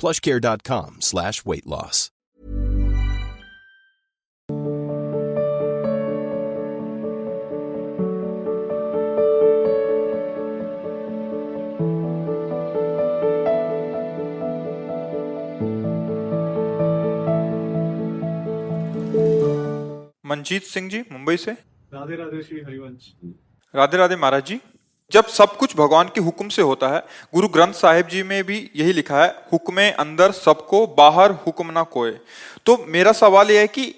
plushcare.com slash weight loss. Manjeet Singh ji Mumbai से। राधे राधे श्री हरिवंश। राधे राधे महाराज जी। जब सब कुछ भगवान के हुक्म से होता है, गुरु ग्रंथ साहिब जी में भी यही लिखा है, हुक्म अंदर सबको, बाहर हुक्म ना कोय तो मेरा सवाल यह है कि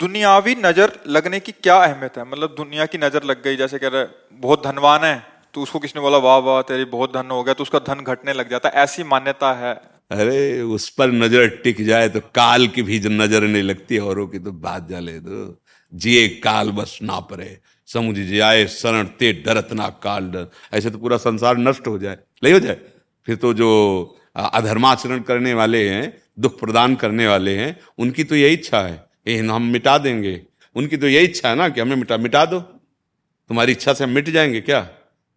दुनियावी नज़र लगने की क्या अहमियत है? मतलब दुनिया की नज़र लग गई, जैसे कह रहे, बहुत धनवान है तो उसको किसने बोला, वाह वाह, तेरी बहुत धन हो गया। तो उसका धन घटने लग जाता है, ऐसी मान्यता है। अरे, उस पर नज़र टिक जाए तो काल की भी नज़र नहीं लगती, औरों की तो बात जाले तो जिए काल बस ना परे। समुझ जाए शरण, ते डरतना काल डर। ऐसे तो पूरा संसार नष्ट हो जाए। नहीं हो जाए? फिर तो जो अधर्माचरण करने वाले हैं, दुख प्रदान करने वाले हैं, उनकी तो यही इच्छा है। ये हम मिटा देंगे। उनकी तो यही इच्छा है ना कि हमें मिटा मिटा दो। तुम्हारी इच्छा से हम मिट जाएँगे क्या?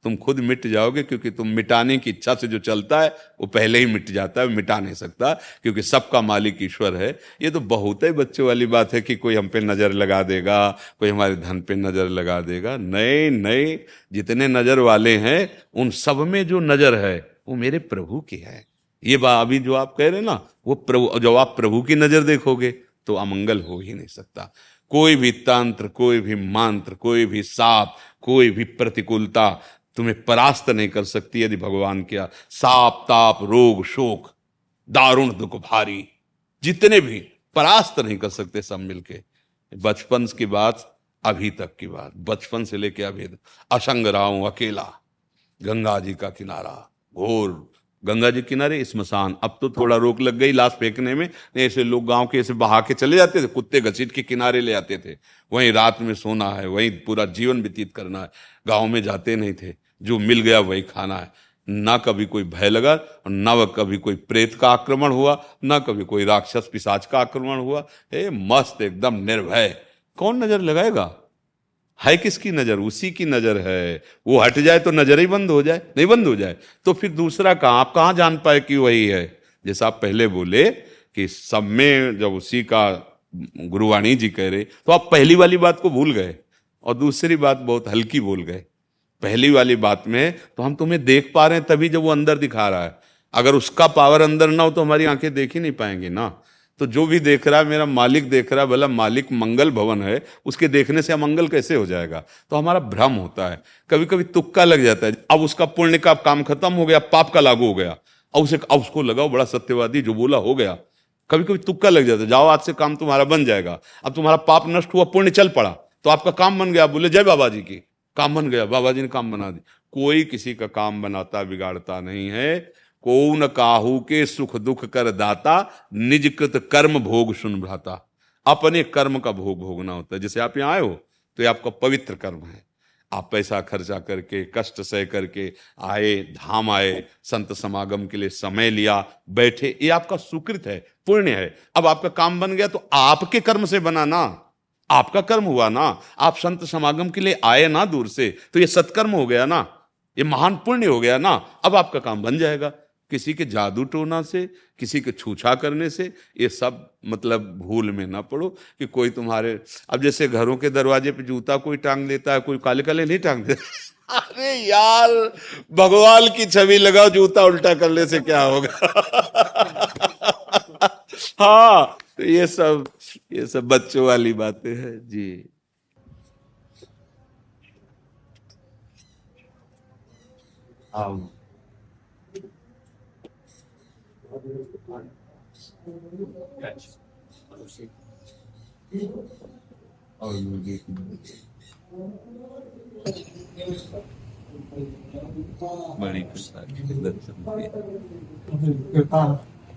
तुम खुद मिट जाओगे क्योंकि तुम मिटाने की इच्छा से जो चलता है, वो पहले ही मिट जाता है, मिटा नहीं सकता, क्योंकि सबका मालिक ईश्वर है। ये तो बहुत ही बच्चों वाली बात है कि कोई हम पे नज़र लगा देगा, कोई हमारे धन पे नज़र लगा देगा। नए नए जितने नज़र वाले हैं, उन सब में जो नज़र है, वो मेरे प्रभु की है। ये बात अभी जो आप कह रहे ना, वो प्रभु, जब आप प्रभु की नज़र देखोगे तो अमंगल हो ही नहीं सकता। कोई भी तंत्र, कोई भी मंत्र, कोई भी साप, कोई भी प्रतिकूलता तुम्हें परास्त नहीं कर सकती यदि भगवान किया साप, ताप, रोग, शोक, दारुण, दुख, भारी, जितने भी परास्त नहीं कर सकते सब मिलके। बचपन की बात, अभी तक की बात। बचपन से लेके अभी असंग हूँ अकेला, गंगा जी का किनारा, घोर। गंगा जी किनारे स्मशान अब तो थोड़ा रोक लग गई लाश फेंकने में। नहीं, ऐसे लोग गाँव के ऐसे बहा के चले जाते थे, कुत्ते घसीट के किनारे ले आते थे। वहीं रात में सोना है, वहीं पूरा जीवन व्यतीत करना है। गाँव में जाते नहीं थे। जो मिल गया वही खाना है। ना कभी कोई भय लगा और ना कभी कोई प्रेत का आक्रमण हुआ, ना कभी कोई राक्षस पिशाच का आक्रमण हुआ। हे, मस्त एकदम निर्भय। कौन नज़र लगाएगा? है किसकी नज़र? उसी की नज़र है। वो हट जाए तो नज़र ही बंद हो जाए, नहीं बंद हो जाए। तो फिर दूसरा कहाँ, आप कहाँ जान पाए कि वही है? जैसा आप पहले बोले कि सब में जब उसी का गुरुवाणी जी कह रहे तो आप पहली वाली बात को भूल गए और दूसरी बात बहुत हल्की बोल गए। पहली वाली बात में तो हम तुम्हें देख पा रहे हैं तभी जब वो अंदर दिखा रहा है। अगर उसका पावर अंदर ना हो तो हमारी आँखें देख ही नहीं पाएँगी ना। तो जो भी देख रहा है, मेरा मालिक देख रहा है, भला मालिक मंगल भवन है, उसके देखने से अमंगल कैसे हो जाएगा? तो हमारा भ्रम होता है। कभी कभी तुक्का लग जाता है, अब उसका पुण्य का काम खत्म हो गया, पाप का लागू हो गया। अब उसे, अब उसको लगाओ, बड़ा सत्यवादी जो बोला हो गया। कभी कभी तुक्का लग जाता है, जाओ आज से काम तुम्हारा बन जाएगा। अब तुम्हारा पाप नष्ट हुआ, पुण्य चल पड़ा तो आपका काम बन गया। बोले, जय बाबा जी की। काम बन गया, बाबा जी ने काम बना दी कोई किसी का काम बनाता, बिगाड़ता नहीं है। कौन काहू के सुख दुख कर दाता निज कृत कर्म भोग सुन भ्राता। अपने कर्म का भोग भोगना होता है। जैसे आप यहाँ आए हो तो ये आपका पवित्र कर्म है। आप पैसा खर्चा करके, कष्ट सह करके आए, धाम आए, संत समागम के लिए समय लिया, बैठे, ये आपका सुकृत है, पुण्य है। अब आपका काम बन गया तो आपके कर्म से बना ना। आपका कर्म हुआ ना, आप संत समागम के लिए आए ना दूर से तो ये सत्कर्म हो गया ना, ये महान पुण्य हो गया ना, अब आपका काम बन जाएगा। किसी के जादू टोना से, किसी के छूछा करने से, ये सब मतलब भूल में ना पड़ो कि कोई तुम्हारे, अब जैसे घरों के दरवाजे पे जूता कोई टांग देता है, कोई काले काले नहीं टांग देता अरे यार, भगवान की छवि लगाओ, जूता उल्टा करने से क्या होगा? हाँ। तो ये सब ये सब बच्चों वाली बातें हैं जी। बड़ी कृपा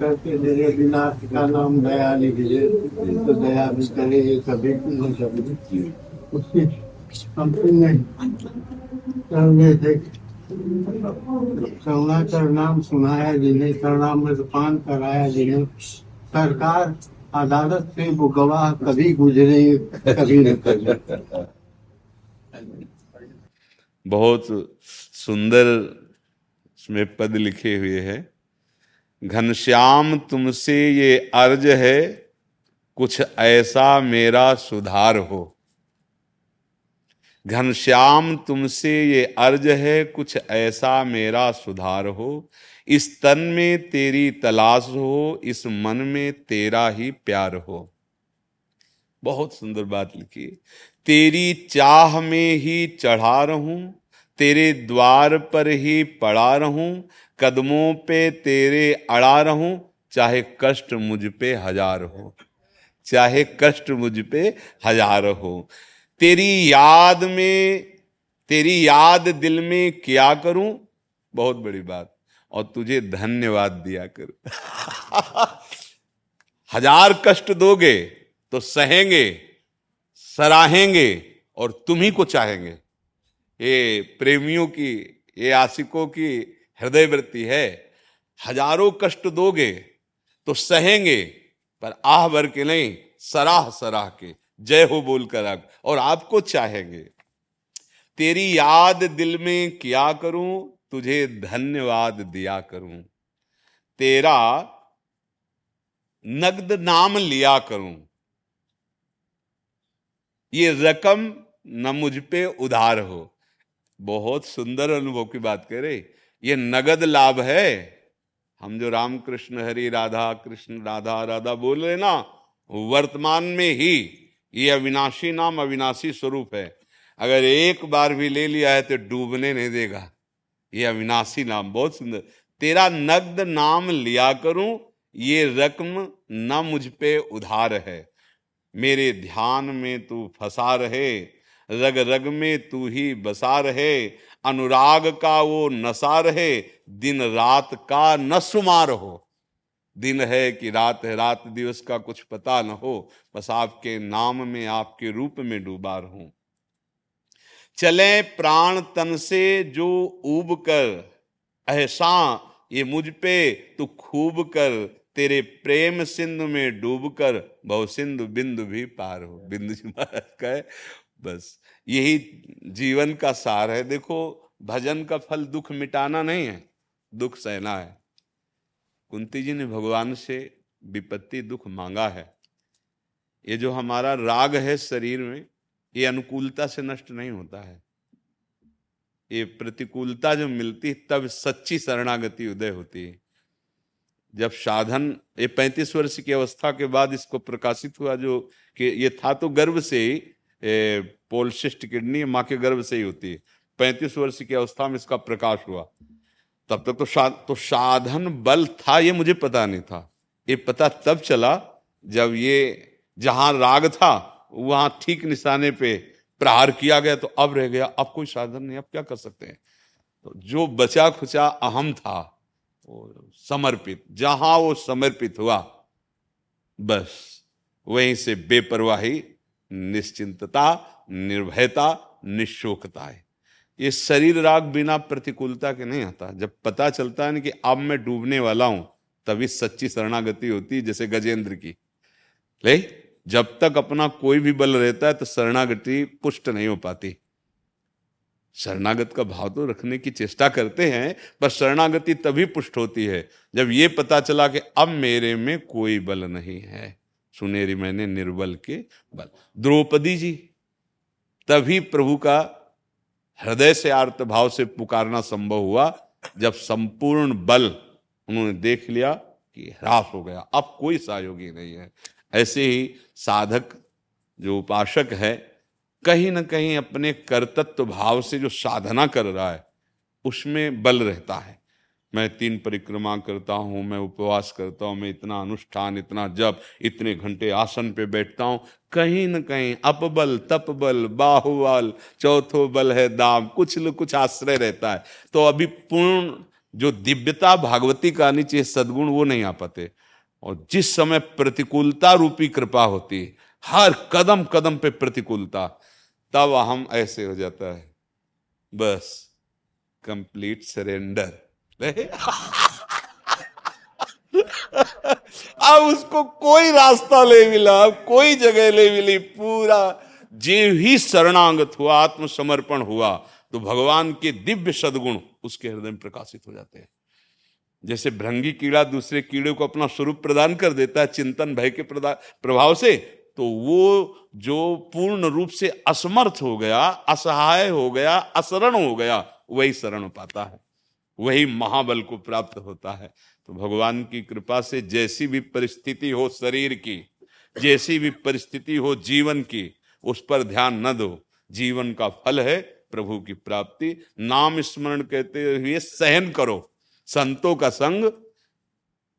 करके विनाश का नाम दया तो दया भी करे ये नहीं करने थे करुणाकर नाम सुनाया जिन्हें करुणा करुणामृतपान कराया जिन्हें सरकार अदालत से वो गवाह कभी गुजरे कभी न करे बहुत सुंदर इसमें पद लिखे हुए है। घनश्याम तुमसे ये अर्ज़ है, कुछ ऐसा मेरा सुधार हो। घनश्याम तुमसे ये अर्ज़ है, कुछ ऐसा मेरा सुधार हो। इस तन में तेरी तलाश हो, इस मन में तेरा ही प्यार हो। बहुत सुंदर बात लिखी। तेरी चाह में ही चढ़ा रहूँ तेरे द्वार पर ही पड़ा रहूँ, कदमों पे तेरे अड़ा रहूँ, चाहे कष्ट मुझ पे हज़ार हो। चाहे कष्ट मुझ पे हज़ार हो। तेरी याद में, तेरी याद दिल में क्या करूँ? बहुत बड़ी बात। और तुझे धन्यवाद दिया करूँ। हज़ार कष्ट दोगे तो सहेंगे, सराहेंगे और तुम ही को चाहेंगे। ये प्रेमियों की, ये आशिकों की हृदय वृत्ति है। हज़ारों कष्ट दोगे तो सहेंगे, पर आह भर के नहीं, सराह सराह के। जय हो बोलकर आग और आपको चाहेंगे। तेरी याद दिल में किया करूँ, तुझे धन्यवाद दिया करूँ। तेरा नगद नाम लिया करूँ। ये रकम न मुझ पे उधार हो। बहुत सुंदर अनुभव की बात करे। ये नगद लाभ है। हम जो राम कृष्ण हरि राधा, कृष्ण राधा राधा बोल रहे ना, वर्तमान में ही ये अविनाशी नाम अविनाशी स्वरूप है। अगर एक बार भी ले लिया है तो डूबने नहीं देगा। ये अविनाशी नाम, बहुत सुंदर। तेरा नगद नाम लिया करूँ, ये रकम न मुझ पे उधार है। मेरे ध्यान में तू फंसा रहे रग रग में तू ही बसा रहे, अनुराग का वो नशा रहे, दिन रात का न सुमार हो। दिन है कि रात है, रात दिवस का कुछ पता न हो, बस आपके नाम में, आपके रूप में डूबा रहूँ चले प्राण तन से जो उब कर ऐसा ये मुझ पे तू खूब कर, तेरे प्रेम सिंधु में डूब कर बहु सिंधु बिंदु भी पार हो। बिंदु जी महाराज बस। यही जीवन का सार है। देखो, भजन का फल दुख मिटाना नहीं है, दुख सहना है। कुंती जी ने भगवान से विपत्ति, दुख मांगा है। ये जो हमारा राग है शरीर में, ये अनुकूलता से नष्ट नहीं होता है। ये प्रतिकूलता जो मिलती तब सच्ची शरणागति उदय होती है। जब साधन, ये पैंतीस वर्ष की अवस्था के बाद इसको प्रकाशित हुआ, जो कि ये था तो गर्व से ही पोलशिष्ट किडनी माँ के गर्भ से ही होती है। पैंतीस वर्ष की अवस्था में इसका प्रकाश हुआ। तब तक तो शा, तो साधन बल था ये मुझे पता नहीं था। ये पता तब चला जब ये जहाँ राग था वहाँ ठीक निशाने पे प्रहार किया गया तो अब रह गया। अब कोई साधन नहीं अब क्या कर सकते हैं? तो जो बचा खुचा अहम था वो समर्पित जहाँ वो समर्पित हुआ बस वहीं से बेपरवाही निश्चिंतता, निर्भयता, निशोकता है। ये शरीर राग बिना प्रतिकूलता के नहीं आता। जब पता चलता है ना कि अब मैं डूबने वाला हूँ, तभी सच्ची शरणागति होती है, जैसे गजेंद्र की। ले, जब तक अपना कोई भी बल रहता है तो शरणागति पुष्ट नहीं हो पाती। शरणागत का भाव तो रखने की चेष्टा करते हैं, पर शरणागति तभी पुष्ट होती है, जब ये पता चला कि अब मेरे में कोई बल नहीं है। सुनेरी मैंने निर्बल के बल। द्रौपदी जी, तभी प्रभु का हृदय से आर्त भाव से पुकारना संभव हुआ, जब संपूर्ण बल उन्होंने देख लिया कि ह्रास हो गया। अब कोई सहयोगी नहीं है। ऐसे ही साधक, जो उपासक है, कहीं ना कहीं अपने कर्तत्व भाव से जो साधना कर रहा है, उसमें बल रहता है। मैं तीन परिक्रमा करता हूँ, मैं उपवास करता हूँ, मैं इतना अनुष्ठान, इतना जप, इतने घंटे आसन पे बैठता हूँ। कहीं न कहीं अपबल, तपबल, बाहुबल, चौथो बल है दाम, कुछ न कुछ आश्रय रहता है। तो अभी पूर्ण जो दिव्यता भागवती का आनी चाहिए सदगुण वो नहीं आ पाते। और जिस समय प्रतिकूलता रूपी कृपा होती है हर कदम कदम पे प्रतिकूलता, तब हम ऐसे हो जाता है। बस कंप्लीट सरेंडर अब उसको कोई रास्ता ले मिला कोई जगह ले मिली, पूरा जीव ही शरणांगत हुआ, आत्मसमर्पण हुआ। तो भगवान के दिव्य सदगुण उसके हृदय में प्रकाशित हो जाते हैं। जैसे भ्रंगी कीड़ा दूसरे कीड़े को अपना स्वरूप प्रदान कर देता है, चिंतन भय के प्रभाव से तो वो जो पूर्ण रूप से असमर्थ हो गया, असहाय हो गया, असरण हो गया, वही शरण पाता है। वही महाबल को प्राप्त होता है। तो भगवान की कृपा से जैसी भी परिस्थिति हो शरीर की, जैसी भी परिस्थिति हो जीवन की, उस पर ध्यान न दो। जीवन का फल है प्रभु की प्राप्ति। नाम स्मरण कहते हुए सहन करो। संतों का संग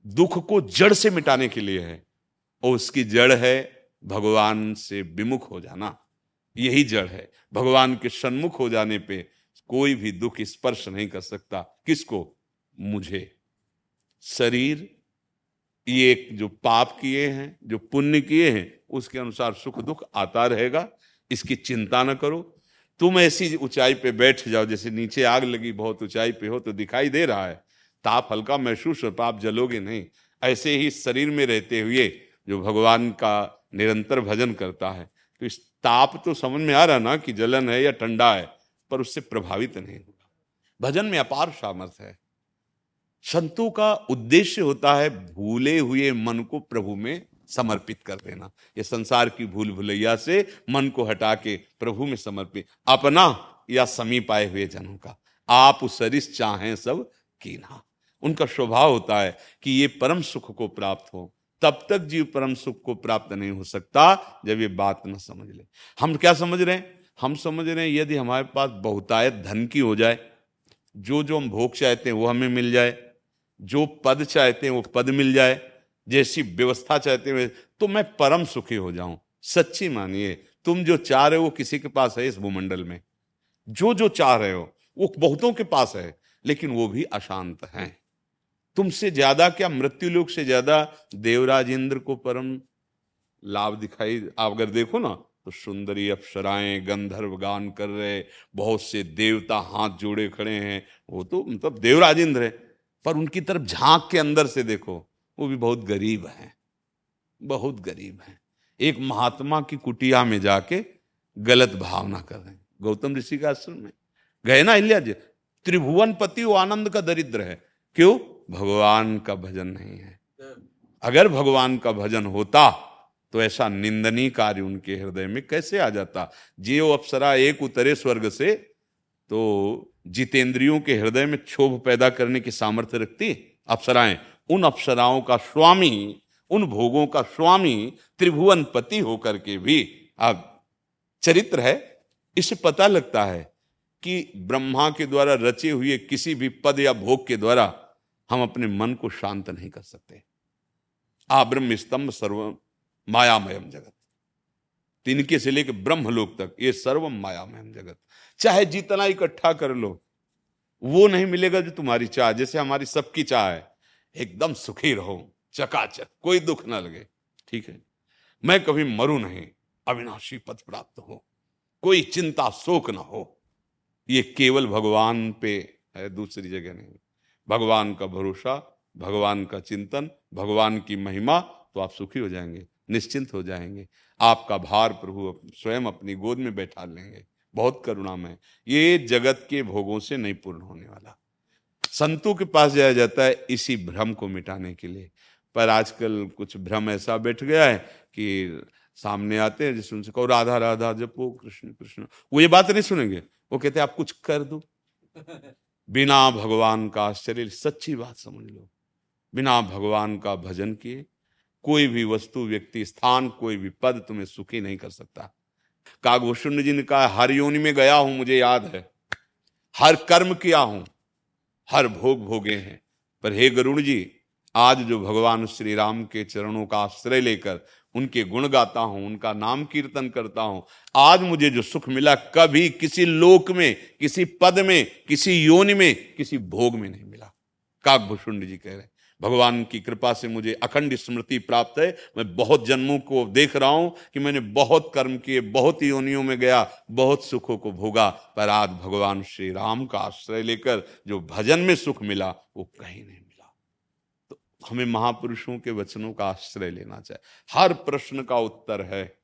दुख को जड़ से मिटाने के लिए है। और उसकी जड़ है भगवान से विमुख हो जाना। यही जड़ है। भगवान के सन्मुख हो जाने पे कोई भी दुख स्पर्श नहीं कर सकता। किसको? मुझे। शरीर, ये जो पाप किए हैं, जो पुण्य किए हैं, उसके अनुसार सुख दुख आता रहेगा। इसकी चिंता न करो। तुम ऐसी ऊंचाई पे बैठ जाओ, जैसे नीचे आग लगी, बहुत ऊंचाई पे हो तो दिखाई दे रहा है। ताप हल्का महसूस हो पाप जलोगे नहीं। ऐसे ही शरीर में रहते हुए जो भगवान का निरंतर भजन करता है। तो इस ताप तो समझ में आ रहा ना कि जलन है या ठंडा है, पर उससे प्रभावित नहीं होगा भजन में अपार सामर्थ्य है। संतों का उद्देश्य होता है भूले हुए मन को प्रभु में समर्पित कर देना। ये संसार की भूल भुलैया से मन को हटा के प्रभु में समर्पित, अपना या समीप आए हुए जनों का। आप सरिस चाहें सब कीना। उनका स्वभाव होता है कि ये परम सुख को प्राप्त हो। तब तक जीव परम सुख को प्राप्त नहीं हो सकता जब ये बात न समझ ले। हम क्या समझ रहे हैं? हम समझ रहे हैं यदि हमारे पास बहुतायत धन की हो जाए जो जो हम भोग चाहते हैं वो हमें मिल जाए, जो पद चाहते हैं वो पद मिल जाए, जैसी व्यवस्था चाहते हैं तो मैं परम सुखी हो जाऊँ। सच्ची मानिए, तुम जो चाह रहे हो किसी के पास है इस भूमंडल में। जो जो चाह रहे हो, वो बहुतों के पास है, लेकिन वो भी अशांत हैं। तुमसे ज़्यादा क्या मृत्यु लोक से ज़्यादा देवराज इंद्र को परम लाभ दिखाई, आप अगर देखो ना तो सुंदरी अप्सराएँ गंधर्व गान कर रहे बहुत से देवता हाथ जोड़े खड़े हैं। वो तो मतलब देवराजेंद्र है पर उनकी तरफ़ झाँक के अंदर से देखो वो भी बहुत गरीब हैं बहुत गरीब हैं। एक महात्मा की कुटिया में जाके गलत भावना कर रहे हैं। गौतम ऋषि का आश्रम में। गए ना इलिया जी त्रिभुवन पति वो आनंद का दरिद्र है। क्यों? भगवान का भजन नहीं है। अगर भगवान का भजन होता तो ऐसा निंदनीय कार्य उनके हृदय में कैसे आ जाता? वो अप्सरा एक उतरे स्वर्ग से तो जितेंद्रियों के हृदय में क्षोभ पैदा करने की सामर्थ्य रखती अप्सराएँ। उन अप्सराओं का स्वामी, उन भोगों का स्वामी, त्रिभुवन पति होकर के भी। अब चरित्र है इससे पता लगता है कि ब्रह्मा के द्वारा रचे हुए किसी भी पद या भोग के द्वारा हम अपने मन को शांत नहीं कर सकते। आ ब्रह्म स्तंभ सर्व मायामयम जगत। तिनके से लेकर ब्रह्मलोक तक ये सर्व मायामयम जगत। चाहे जितना इकट्ठा कर लो, वो नहीं मिलेगा जो तुम्हारी चाह। जैसे हमारी सबकी चाह है, एकदम सुखी रहो, चकाचक, कोई दुख ना लगे। ठीक है? मैं कभी मरू नहीं, अविनाशी पद प्राप्त हो। कोई चिंता, शोक ना हो। ये केवल भगवान पे है, दूसरी जगह नहीं। भगवान का भरोसा, भगवान का चिंतन, भगवान की महिमा तो आप सुखी हो जाएँगे। निश्चिंत हो जाएँगे। आपका भार प्रभु स्वयं अपनी गोद में बैठा लेंगे। बहुत करुणा में। ये जगत के भोगों से नहीं पूर्ण होने वाला। संतों के पास जाया जाता है इसी भ्रम को मिटाने के लिए। पर आजकल कुछ भ्रम ऐसा बैठ गया है कि सामने आते हैं जिसमें उनसे कहो, राधा राधा, जपो, कृष्ण कृष्ण। वो ये बात नहीं सुनेंगे। वो कहते आप कुछ कर दो। बिना भगवान का आश्चर्य, सच्ची बात समझ लो। बिना भगवान का भजन किए कोई भी वस्तु, व्यक्ति, स्थान, कोई भी पद तुम्हें सुखी नहीं कर सकता। कागभूषण जी ने कहा हर योनि में गया हूँ, मुझे याद है। हर कर्म किया हूँ, हर भोग भोगे हैं। पर हे गरुण जी आज जो भगवान श्री राम के चरणों का आश्रय लेकर उनके गुण गाता हूँ, उनका नाम कीर्तन करता हूँ, आज मुझे जो सुख मिला कभी किसी लोक में, किसी पद में, किसी योनि में, किसी भोग में नहीं मिला। काकभूषुंड जी कह रहे भगवान की कृपा से मुझे अखंड स्मृति प्राप्त है। मैं बहुत जन्मों को देख रहा हूँ कि मैंने बहुत कर्म किए, बहुत योनियों में गया, बहुत सुखों को भोगा। पर आज भगवान श्री राम का आश्रय लेकर जो भजन में सुख मिला, वो कहीं नहीं मिला। तो हमें महापुरुषों के वचनों का आश्रय लेना चाहिए। हर प्रश्न का उत्तर है,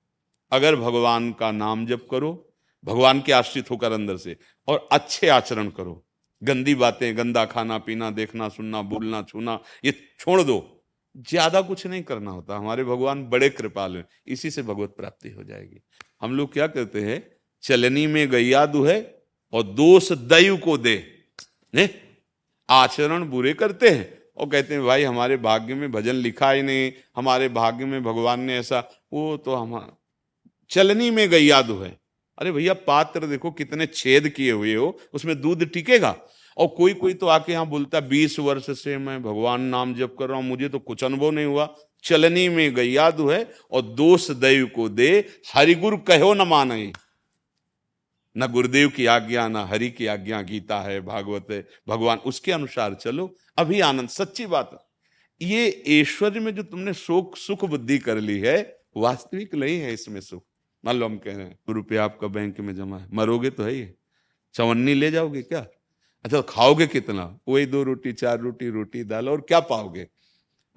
अगर भगवान का नाम जप करो, भगवान के आश्रित होकर अंदर से, और अच्छे आचरण करो। गंदी बातें, गंदा खाना, पीना, देखना, सुनना, बोलना, छूना, ये छोड़ दो। ज़्यादा कुछ नहीं करना होता। हमारे भगवान बड़े कृपाल हैं। इसी से भगवत प्राप्ति हो जाएगी। हम लोग क्या करते हैं? चलनी में गैया है और दोष दैव को दे। ने? आचरण बुरे करते हैं और कहते हैं, भाई, हमारे भाग्य में भजन लिखा ही नहीं। हमारे भाग्य में भगवान ने ऐसा वो तो हम चलनी में गैयादु है अरे भैया, पात्र देखो कितने छेद किए हुए हो, उसमें दूध टिकेगा। और कोई कोई तो आके यहाँ बोलता है बीस वर्ष से मैं भगवान नाम जप कर रहा हूँ, मुझे तो कुछ अनुभव नहीं हुआ। चलनी में गैया गैयादु है और दोष दैव को दे, हरिगुरु कहो न माने। न गुरुदेव की आज्ञा, न हरि की आज्ञा, गीता है, भागवत है। भगवान उसके अनुसार चलो। अभी आनंद, सच्ची बात। ये ऐश्वर्य में जो तुमने शोक, सुख, बुद्धि कर ली है, वास्तविक नहीं है इसमें सुख। मान लो हम कह रहे हैं, रुपया आपका बैंक में जमा है। मरोगे तो है ही चवन्नी ले जाओगे क्या? अच्छा खाओगे कितना? वही दो रोटी, चार रोटी रोटी दाल और क्या पाओगे?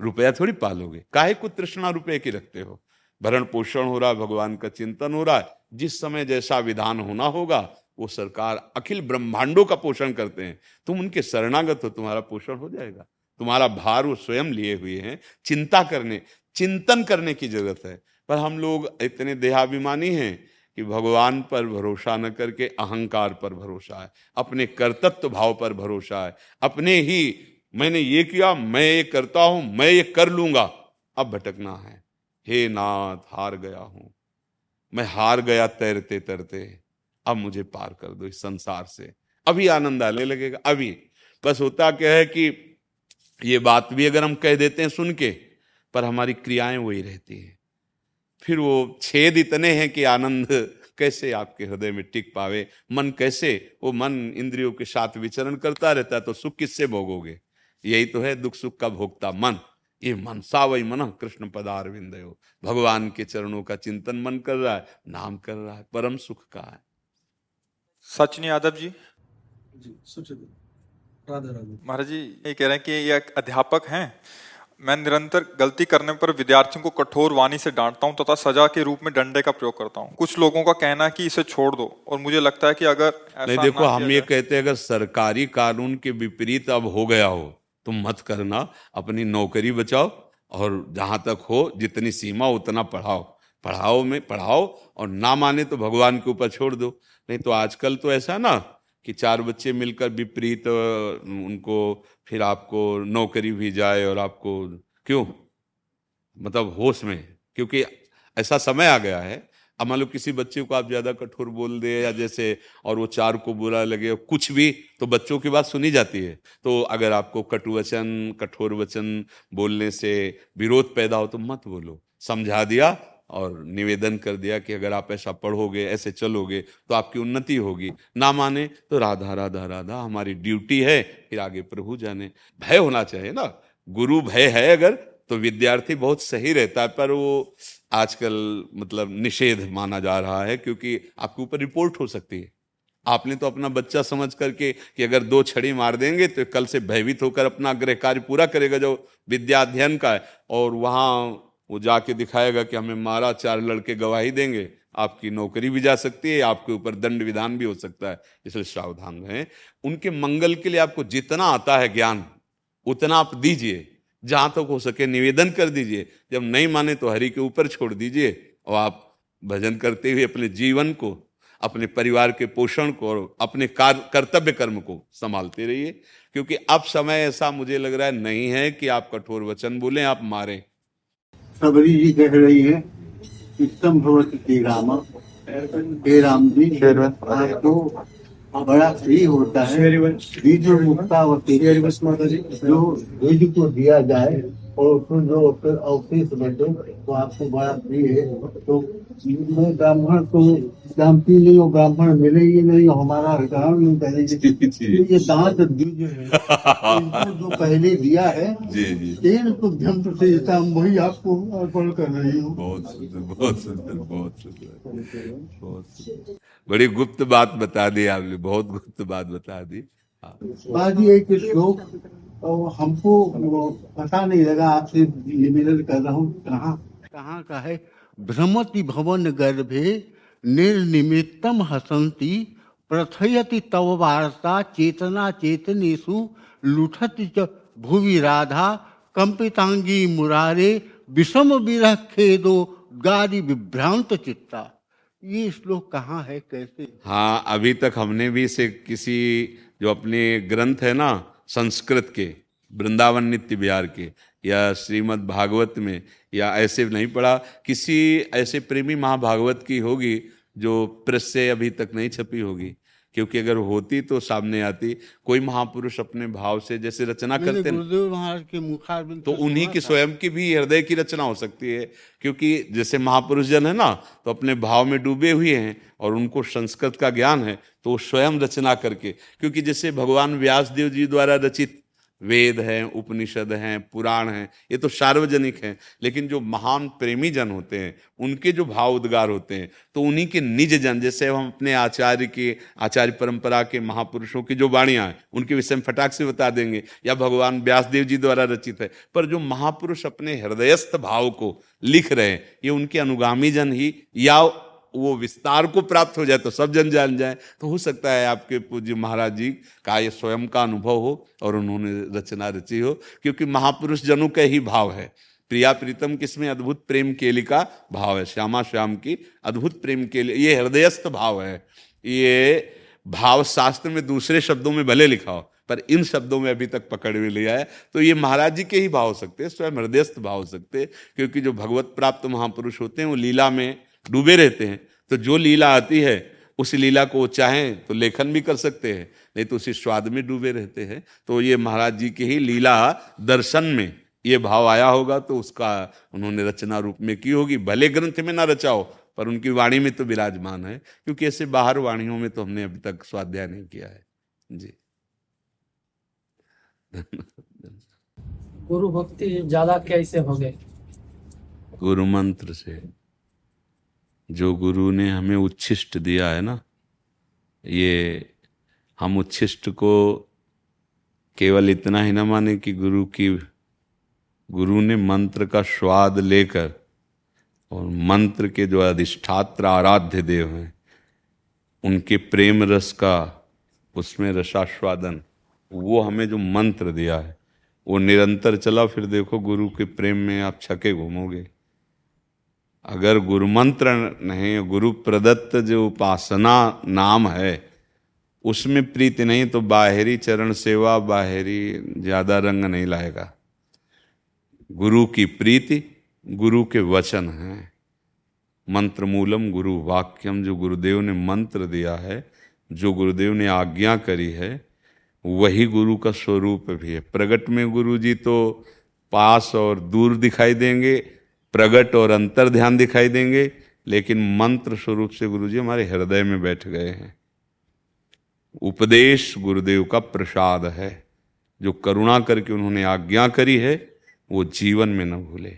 रुपया थोड़ी पालोगे। काहे को तृष्णा रुपये की रखते हो? भरण पोषण हो रहा है भगवान का चिंतन हो रहा है। जिस समय जैसा विधान होना होगा, वो सरकार अखिल ब्रह्मांडों का पोषण करते हैं। तुम उनके शरणागत हो, तुम्हारा पोषण हो जाएगा। तुम्हारा भार वो स्वयं लिए हुए हैं। चिंता करने, चिंतन करने की ज़रूरत है। पर हम लोग इतने देहाभिमानी हैं कि भगवान पर भरोसा न करके, अहंकार पर भरोसा है। अपने कर्तत्व भाव पर भरोसा है। अपने ही, मैंने ये किया, मैं ये करता हूँ, मैं ये कर लूँगा। अब भटकना है। हे नाथ, हार गया हूँ। मैं हार गया तैरते तैरते अब मुझे पार कर दो इस संसार से। अभी आनंद आने लगेगा, अभी। बस होता क्या है कि ये बात भी अगर हम कह देते हैं सुन के, पर हमारी क्रियाएँ वही रहती है। फिर वो छेद इतने हैं कि आनंद कैसे आपके हृदय में टिक पावे? मन कैसे? वो मन इंद्रियों के साथ विचरण करता रहता है तो सुख किससे भोगोगे? यही तो है दुख सुख का भोगता मन। ये मन सावई मन कृष्ण पदार विंदयो भगवान के चरणों का चिंतन मन कर रहा है नाम कर रहा है परम सुख का है। सचिन यादव जी? जी राधा राधा। महाराज जी ये कह रहे हैं कि ये अध्यापक हैं मैं निरंतर गलती करने पर विद्यार्थियों को कठोर वाणी से डांटता हूँ तथा सजा के रूप में डंडे का प्रयोग करता हूँ। कुछ लोगों का कहना है कि इसे छोड़ दो और मुझे लगता है कि अगर नहीं देखो हम ये कहते हैं अगर सरकारी कानून के विपरीत अब हो गया हो तो मत करना अपनी नौकरी बचाओ और जहाँ तक हो जितनी सीमा उतना पढ़ाओ। पढ़ाओ में पढ़ाओ और ना माने तो भगवान के ऊपर छोड़ दो। नहीं तो आजकल तो ऐसा ना कि चार बच्चे मिलकर विपरीत उनको फिर आपको नौकरी भी जाए और आपको क्यों? मतलब होश में। क्योंकि ऐसा समय आ गया है। अब मान लो किसी बच्चे को आप ज़्यादा कठोर बोल दे या जैसे और वो चार को बुरा लगे कुछ भी तो बच्चों की बात सुनी जाती है। तो अगर आपको कटुवचन कठोर वचन बोलने से विरोध पैदा हो तो मत बोलो। समझा दिया और निवेदन कर दिया कि अगर आप ऐसा पढ़ोगे, ऐसे चलोगे तो आपकी उन्नति होगी। ना माने तो राधा राधा राधा, हमारी ड्यूटी है, फिर आगे प्रभु जाने। भय होना चाहिए ना। गुरु भय है अगर तो विद्यार्थी बहुत सही रहता है, पर वो आजकल मतलब निषेध माना जा रहा है, क्योंकि आपके ऊपर रिपोर्ट हो सकती है। आपने तो अपना बच्चा समझ करके कि अगर दो छड़ी मार देंगे तो कल से भयभीत होकर अपना गृह कार्य पूरा करेगा जो विद्या अध्ययन का है, और वहाँ वो जाके दिखाएगा कि हमें मारा, चार लड़के गवाही देंगे, आपकी नौकरी भी जा सकती है, आपके ऊपर दंड विधान भी हो सकता है। इसलिए सावधान रहें। उनके मंगल के लिए आपको जितना आता है ज्ञान, उतना आप दीजिए। जहाँ तक हो सके निवेदन कर दीजिए। जब नहीं माने तो हरि के ऊपर छोड़ दीजिए और आप भजन करते हुए अपने जीवन को, अपने परिवार के पोषण को और अपने कार्य कर्तव्य कर्म को संभालते रहिए। क्योंकि अब समय ऐसा मुझे लग रहा है नहीं है कि आप कठोर वचन बोलें, आप मारे। सबरी जी कह रही है उत्तम भगवती राम। हे राम जी आपको बड़ा फ्री होता है। बीज है जो बीज को दिया जाए और फिर जो फिर ऑफ़िस बैठे तो आपको बड़ा प्रिय है। तो मैं ब्राह्मण को जानती नहीं हो ब्राह्मण मिलेगी नहीं हमारा रिटर्न नहीं करेगी ये दांत बीज है जो पहले दिया है तेल तो धन से वही आपको अर्पण कर रही हूँ। बहुत सुंदर बहुत सुंदर बहुत सुंदर बहुत सुंदर। बड़ी गुप्त बात बता दी आपने बहुत गुप्त बात बता दी। हाँ। बाजी एक श्लोक हमको पता नहीं लगा आपसे निवेदन कर रहा हूँ कहाँ? कहाँ का है? भ्रमति भवन गर्भे निर्निमित्तम हसंती प्रथयति तव वार्ता चेतना चेतनेशु लुठति च भुवि राधा कंपितांगी मुरारे विषम विरह खेदो गारी विभ्रांत चित्ता। ये श्लोक कहाँ है कैसे? हाँ अभी तक हमने भी इसे किसी जो अपने ग्रंथ है ना संस्कृत के, वृंदावन नित्य विहार के, या श्रीमद् भागवत में, या ऐसे नहीं पढ़ा, किसी ऐसे प्रेमी महाभागवत की होगी जो प्रेस से अभी तक नहीं छपी होगी। क्योंकि अगर होती तो सामने आती। कोई महापुरुष अपने भाव से जैसे रचना करते महाराज के तो उन्हीं की स्वयं की भी हृदय की रचना हो सकती है क्योंकि जैसे महापुरुष जन है ना तो अपने भाव में डूबे हुए हैं और उनको संस्कृत का ज्ञान है तो स्वयं रचना करके क्योंकि जैसे भगवान व्यासदेव जी द्वारा रचित वेद हैं, उपनिषद हैं, पुराण हैं, ये तो सार्वजनिक हैं, लेकिन जो महान प्रेमी जन होते हैं, उनके जो भाव उद्गार होते हैं तो उन्हीं के निज जन, जैसे हम अपने आचार्य के, आचार्य परंपरा के महापुरुषों की जो वाणियाँ हैं, उनके विषय में फटाक से बता देंगे, या भगवान व्यासदेव जी द्वारा रचित है, पर जो महापुरुष अपने हृदयस्थ भाव को लिख रहे हैं, ये उनके अनुगामी जन ही, या वो विस्तार को प्राप्त हो जाए तो सब जन जान जाए तो हो सकता है आपके पूज्य महाराज जी का ये स्वयं का अनुभव हो और उन्होंने रचना रची हो, क्योंकि महापुरुष जनों का ही भाव है। प्रिया प्रीतम किसमें अद्भुत प्रेम केली का भाव है? श्यामा श्याम की अद्भुत प्रेम के लिए, ये हृदयस्थ भाव है। ये भाव शास्त्र में दूसरे शब्दों में भले लिखा हो, पर इन शब्दों में अभी तक पकड़ में लिया है। तो ये महाराज जी के ही भाव हो सकते स्वयं हृदयस्थ भाव हो सकते हैं, क्योंकि जो भगवत प्राप्त महापुरुष होते हैं, वो लीला में डूबे रहते हैं। तो जो लीला आती है उस लीला को चाहें तो लेखन भी कर सकते हैं नहीं तो उसी स्वाद में डूबे रहते हैं। तो ये महाराज जी की ही लीला दर्शन में ये भाव आया होगा तो उसका उन्होंने रचना रूप में की होगी। भले ग्रंथ में ना रचाओ पर उनकी वाणी में तो विराजमान है क्योंकि ऐसे बाहर वाणियों में तो हमने अभी तक स्वाध्याय नहीं किया है। जी। गुरु भक्ति ज़्यादा कैसे हो गए गुरु मंत्र से। जो गुरु ने हमें उच्छिष्ट दिया है ना, ये हम उच्छिष्ट को केवल इतना ही ना माने कि गुरु की, गुरु ने मंत्र का स्वाद लेकर और मंत्र के जो अधिष्ठात्र आराध्य देव हैं, उनके प्रेम रस का उसमें रसास्वादन, वो हमें जो मंत्र दिया है, वो निरंतर चला, फिर देखो गुरु के प्रेम में आप छके घूमोगे। अगर गुरु मंत्र नहीं गुरु प्रदत्त जो उपासना नाम है, उसमें प्रीति नहीं तो बाहरी चरण सेवा, बाहरी ज़्यादा रंग नहीं लाएगा। गुरु की प्रीति, गुरु के वचन हैं। मंत्र मूलम गुरु वाक्यम, जो गुरुदेव ने मंत्र दिया है, जो गुरुदेव ने आज्ञा करी है, वही गुरु का स्वरूप भी है। प्रगट में गुरु जी तो पास और दूर दिखाई देंगे प्रगट और अंतर ध्यान दिखाई देंगे, लेकिन मंत्र स्वरूप से गुरु जी हमारे हृदय में बैठ गए हैं। उपदेश गुरुदेव का प्रसाद है। जो करुणा करके उन्होंने आज्ञा करी है, वो जीवन में न भूले।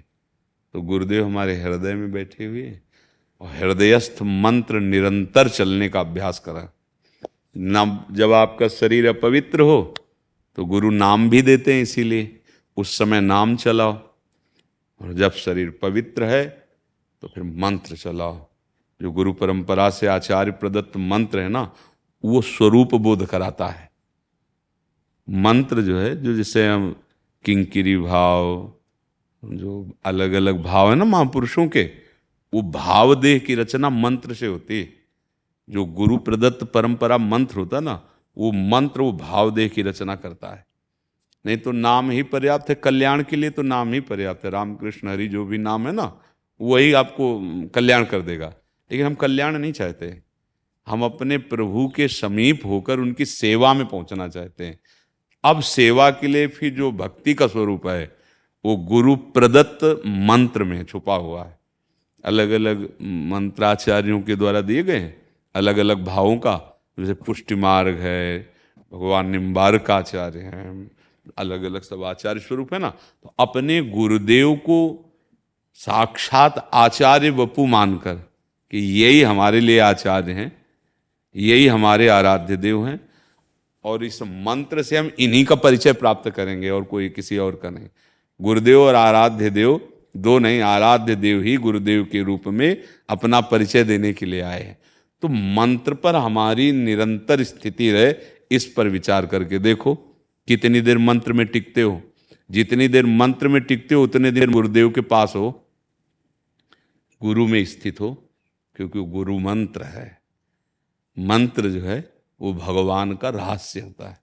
तो गुरुदेव हमारे हृदय में बैठे हुए और हृदयस्थ मंत्र निरंतर चलने का अभ्यास करा। नाम जब आपका शरीर अपवित्र हो तो गुरु नाम भी देते हैं इसीलिए। उस समय नाम चलाओ। और जब शरीर पवित्र है तो फिर मंत्र चलाओ जो गुरु परंपरा से आचार्य प्रदत्त मंत्र है ना, वो स्वरूप बोध कराता है। मंत्र जो है, जो जिसे हम किंकिरी भाव, जो अलग अलग भाव है ना महापुरुषों के, वो भाव देह की रचना मंत्र से होती है। जो गुरु प्रदत्त परंपरा मंत्र होता ना, वो मंत्र, वो भाव देह की रचना करता है। नहीं तो नाम ही पर्याप्त है, कल्याण के लिए तो नाम ही पर्याप्त है। रामकृष्ण हरि जो भी नाम है ना, वही आपको कल्याण कर देगा। लेकिन हम कल्याण नहीं चाहते। हम अपने प्रभु के समीप होकर उनकी सेवा में पहुँचना चाहते हैं। अब सेवा के लिए फिर जो भक्ति का स्वरूप है, वो गुरु प्रदत्त मंत्र में छुपा हुआ है। अलग अलग मंत्राचार्यों के द्वारा दिए गए हैं। अलग अलग भावों का, जैसे पुष्टि मार्ग है, भगवान निम्बारक आचार्य हैं अलग अलग सब आचार्य स्वरूप है ना तो अपने गुरुदेव को साक्षात आचार्य वपु मानकर कि यही हमारे लिए आचार्य हैं, यही हमारे आराध्य देव हैं, और इस मंत्र से हम इन्हीं का परिचय प्राप्त करेंगे और कोई किसी और का नहीं। गुरुदेव और आराध्य देव, दो नहीं, आराध्य देव ही गुरुदेव के रूप में अपना परिचय देने के लिए आए हैं। तो मंत्र पर हमारी निरंतर स्थिति रहे, इस पर विचार करके देखो। कितनी देर मंत्र में टिकते हो? जितनी देर मंत्र में टिकते हो, उतने देर गुरुदेव के पास हो। गुरु में स्थित हो, क्योंकि गुरु मंत्र है। मंत्र जो है, वो भगवान का रहस्य होता है।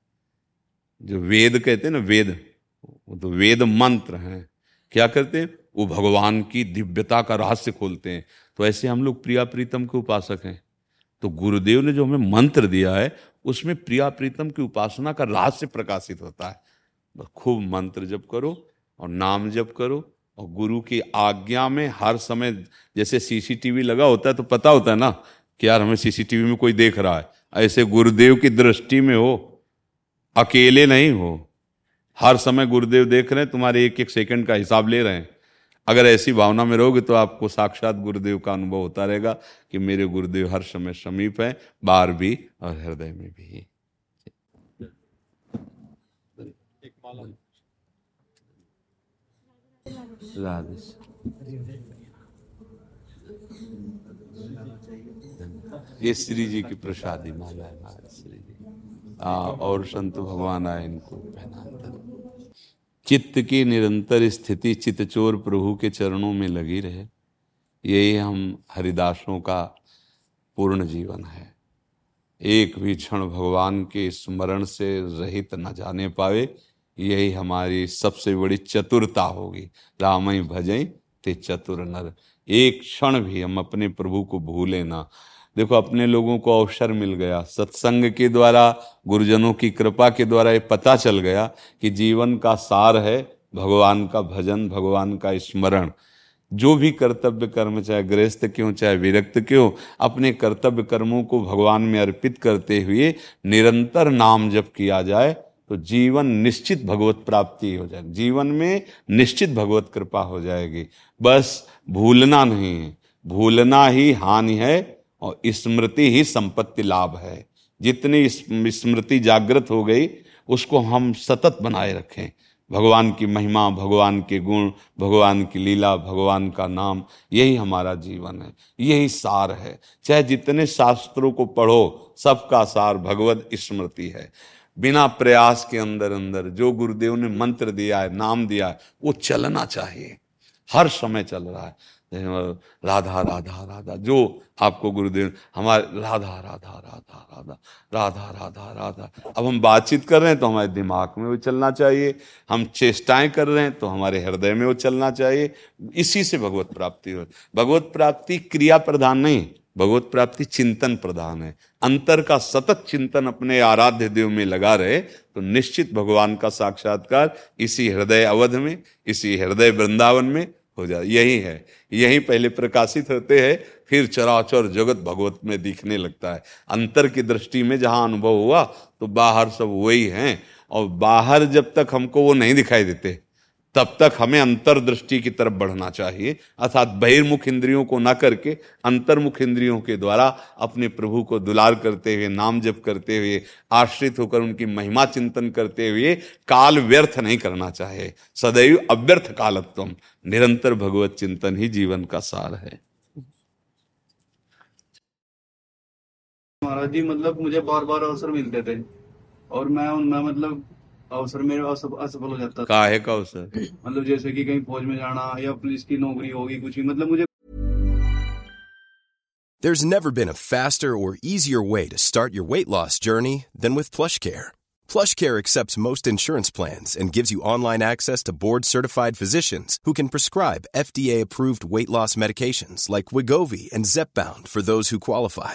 जो वेद कहते हैं ना, वेद, वो तो वेद मंत्र हैं। क्या करते हैं? वो भगवान की दिव्यता का रहस्य खोलते हैं। तो ऐसे हम लोग प्रिया प्रीतम के उपासक हैं। तो गुरुदेव ने जो हमें मंत्र दिया है उसमें प्रिया प्रीतम की उपासना का रहस्य प्रकाशित होता है। बस खूब मंत्र जप करो और नाम जप करो और गुरु की आज्ञा में हर समय जैसे सीसीटीवी लगा होता है तो पता होता है ना कि यार हमें सीसीटीवी में कोई देख रहा है। ऐसे गुरुदेव की दृष्टि में हो, अकेले नहीं हो। हर समय गुरुदेव देख रहे हैं, तुम्हारे एक एक सेकंड का हिसाब ले रहे हैं। अगर ऐसी भावना में रहोगे तो आपको साक्षात गुरुदेव का अनुभव होता रहेगा कि मेरे गुरुदेव हर समय समीप है बाहर भी और हृदय में भी। ये श्री जी की प्रसादी माला है श्री जी आ, और संत भगवान आए इनको पहना चित्त की निरंतर स्थिति चितचोर प्रभु के चरणों में लगी रहे। यही हम हरिदासों का पूर्ण जीवन है। एक भी क्षण भगवान के स्मरण से रहित न जाने पावे, यही हमारी सबसे बड़ी चतुरता होगी। राम भजई ते चतुर नर। एक क्षण भी हम अपने प्रभु को भूले ना। देखो, अपने लोगों को अवसर मिल गया। सत्संग के द्वारा, गुरुजनों की कृपा के द्वारा ये पता चल गया कि जीवन का सार है भगवान का भजन, भगवान का स्मरण। जो भी कर्तव्य कर्म, चाहे गृहस्थ क्यों, चाहे विरक्त क्यों, अपने कर्तव्य कर्मों को भगवान में अर्पित करते हुए निरंतर नाम जप किया जाए तो जीवन निश्चित भगवत प्राप्ति हो जाए जीवन में निश्चित भगवत कृपा हो जाएगी। बस भूलना नहीं है। भूलना ही हानि है। और स्मृति ही संपत्ति लाभ है। जितनी स्मृति जागृत हो गई, उसको हम सतत बनाए रखें। भगवान की महिमा, भगवान के गुण, भगवान की लीला, भगवान का नाम, यही हमारा जीवन है। यही सार है। चाहे जितने शास्त्रों को पढ़ो, सबका सार भगवत स्मृति है। बिना प्रयास के अंदर अंदर जो गुरुदेव ने मंत्र दिया है, नाम दिया है, वो चलना चाहिए। हर समय चल रहा है। राधा राधा राधा, जो आपको गुरुदेव, हमारे, राधा राधा राधा राधा राधा राधा राधा। अब हम बातचीत कर रहे हैं तो हमारे दिमाग में वो चलना चाहिए। हम चेष्टाएँ कर रहे हैं तो हमारे हृदय में वो चलना चाहिए। इसी से भगवत प्राप्ति हो। भगवत प्राप्ति क्रिया प्रधान नहीं, भगवत प्राप्ति चिंतन प्रधान है। अंतर का सतत चिंतन अपने आराध्य देव में लगा रहे तो निश्चित भगवान का साक्षात्कार इसी हृदय अवध में, इसी हृदय वृंदावन में हो जाए यही है। यही पहले प्रकाशित होते हैं, फिर चराचर जगत भगवत में दिखने लगता है। अंतर की दृष्टि में जहाँ अनुभव हुआ तो बाहर सब वही हैं, और बाहर जब तक हमको वो नहीं दिखाई देते तब तक हमें अंतर्दृष्टि की तरफ़ बढ़ना चाहिए। अर्थात बहिर्मुख इंद्रियों को ना करके अंतर्मुख इंद्रियों के द्वारा अपने प्रभु को दुलार करते हुए, नाम जप करते हुए, आश्रित होकर उनकी महिमा चिंतन करते हुए काल व्यर्थ नहीं करना चाहिए। सदैव अव्यर्थ कालत्व निरंतर भगवत चिंतन ही जीवन का सार है। महाराज जी मतलब मुझे बार बार अवसर मिलते थे। और मैं उनमें मतलब अवसर मेरे असफल हो जाता का है का अवसर मतलब जैसे कि कहीं फौज में जाना या पुलिस की नौकरी होगी कुछ भी मतलब मुझे There's never been a faster or easier way to start your weight loss journey than with PlushCare. PlushCare accepts most insurance plans and gives you online access to board-certified physicians who can prescribe FDA-approved weight loss medications like Wigovi and Zepbound for those who qualify.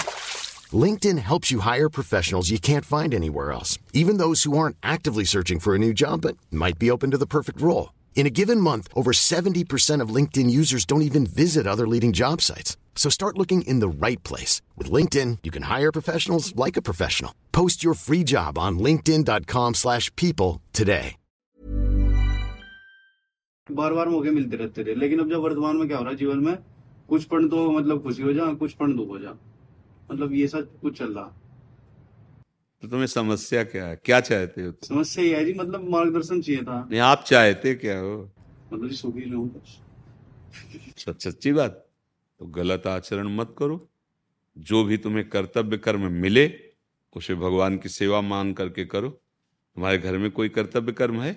LinkedIn helps you hire professionals you can't find anywhere else, even those who aren't actively searching for a new job but might be open to the perfect role. In a given month, over 70% of LinkedIn users don't even visit other leading job sites. So start looking in the right place. With LinkedIn, you can hire professionals like a professional. Post your free job on linkedin.com slash people today. बार बार मौके मिलते रहते थे लेकिन अब जब वर्तमान में क्या हो रहा है जीवन में कुछ पढ़ तो मतलब खुशी हो जा कुछ पढ़ दुख हो जा मतलब ये सब कुछ चल रहा। तो तुम्हें समस्या क्या है? क्या चाहते हो समस्या ये है जी मतलब मार्गदर्शन चाहिए था। नहीं आप चाहते क्या हो? मतलब सुखी रहूँ सच सच्ची बात। तो गलत आचरण मत करो। जो भी तुम्हें कर्तव्य कर्म मिले उसे भगवान की सेवा मान करके करो। तुम्हारे घर में कोई कर्तव्य कर्म है?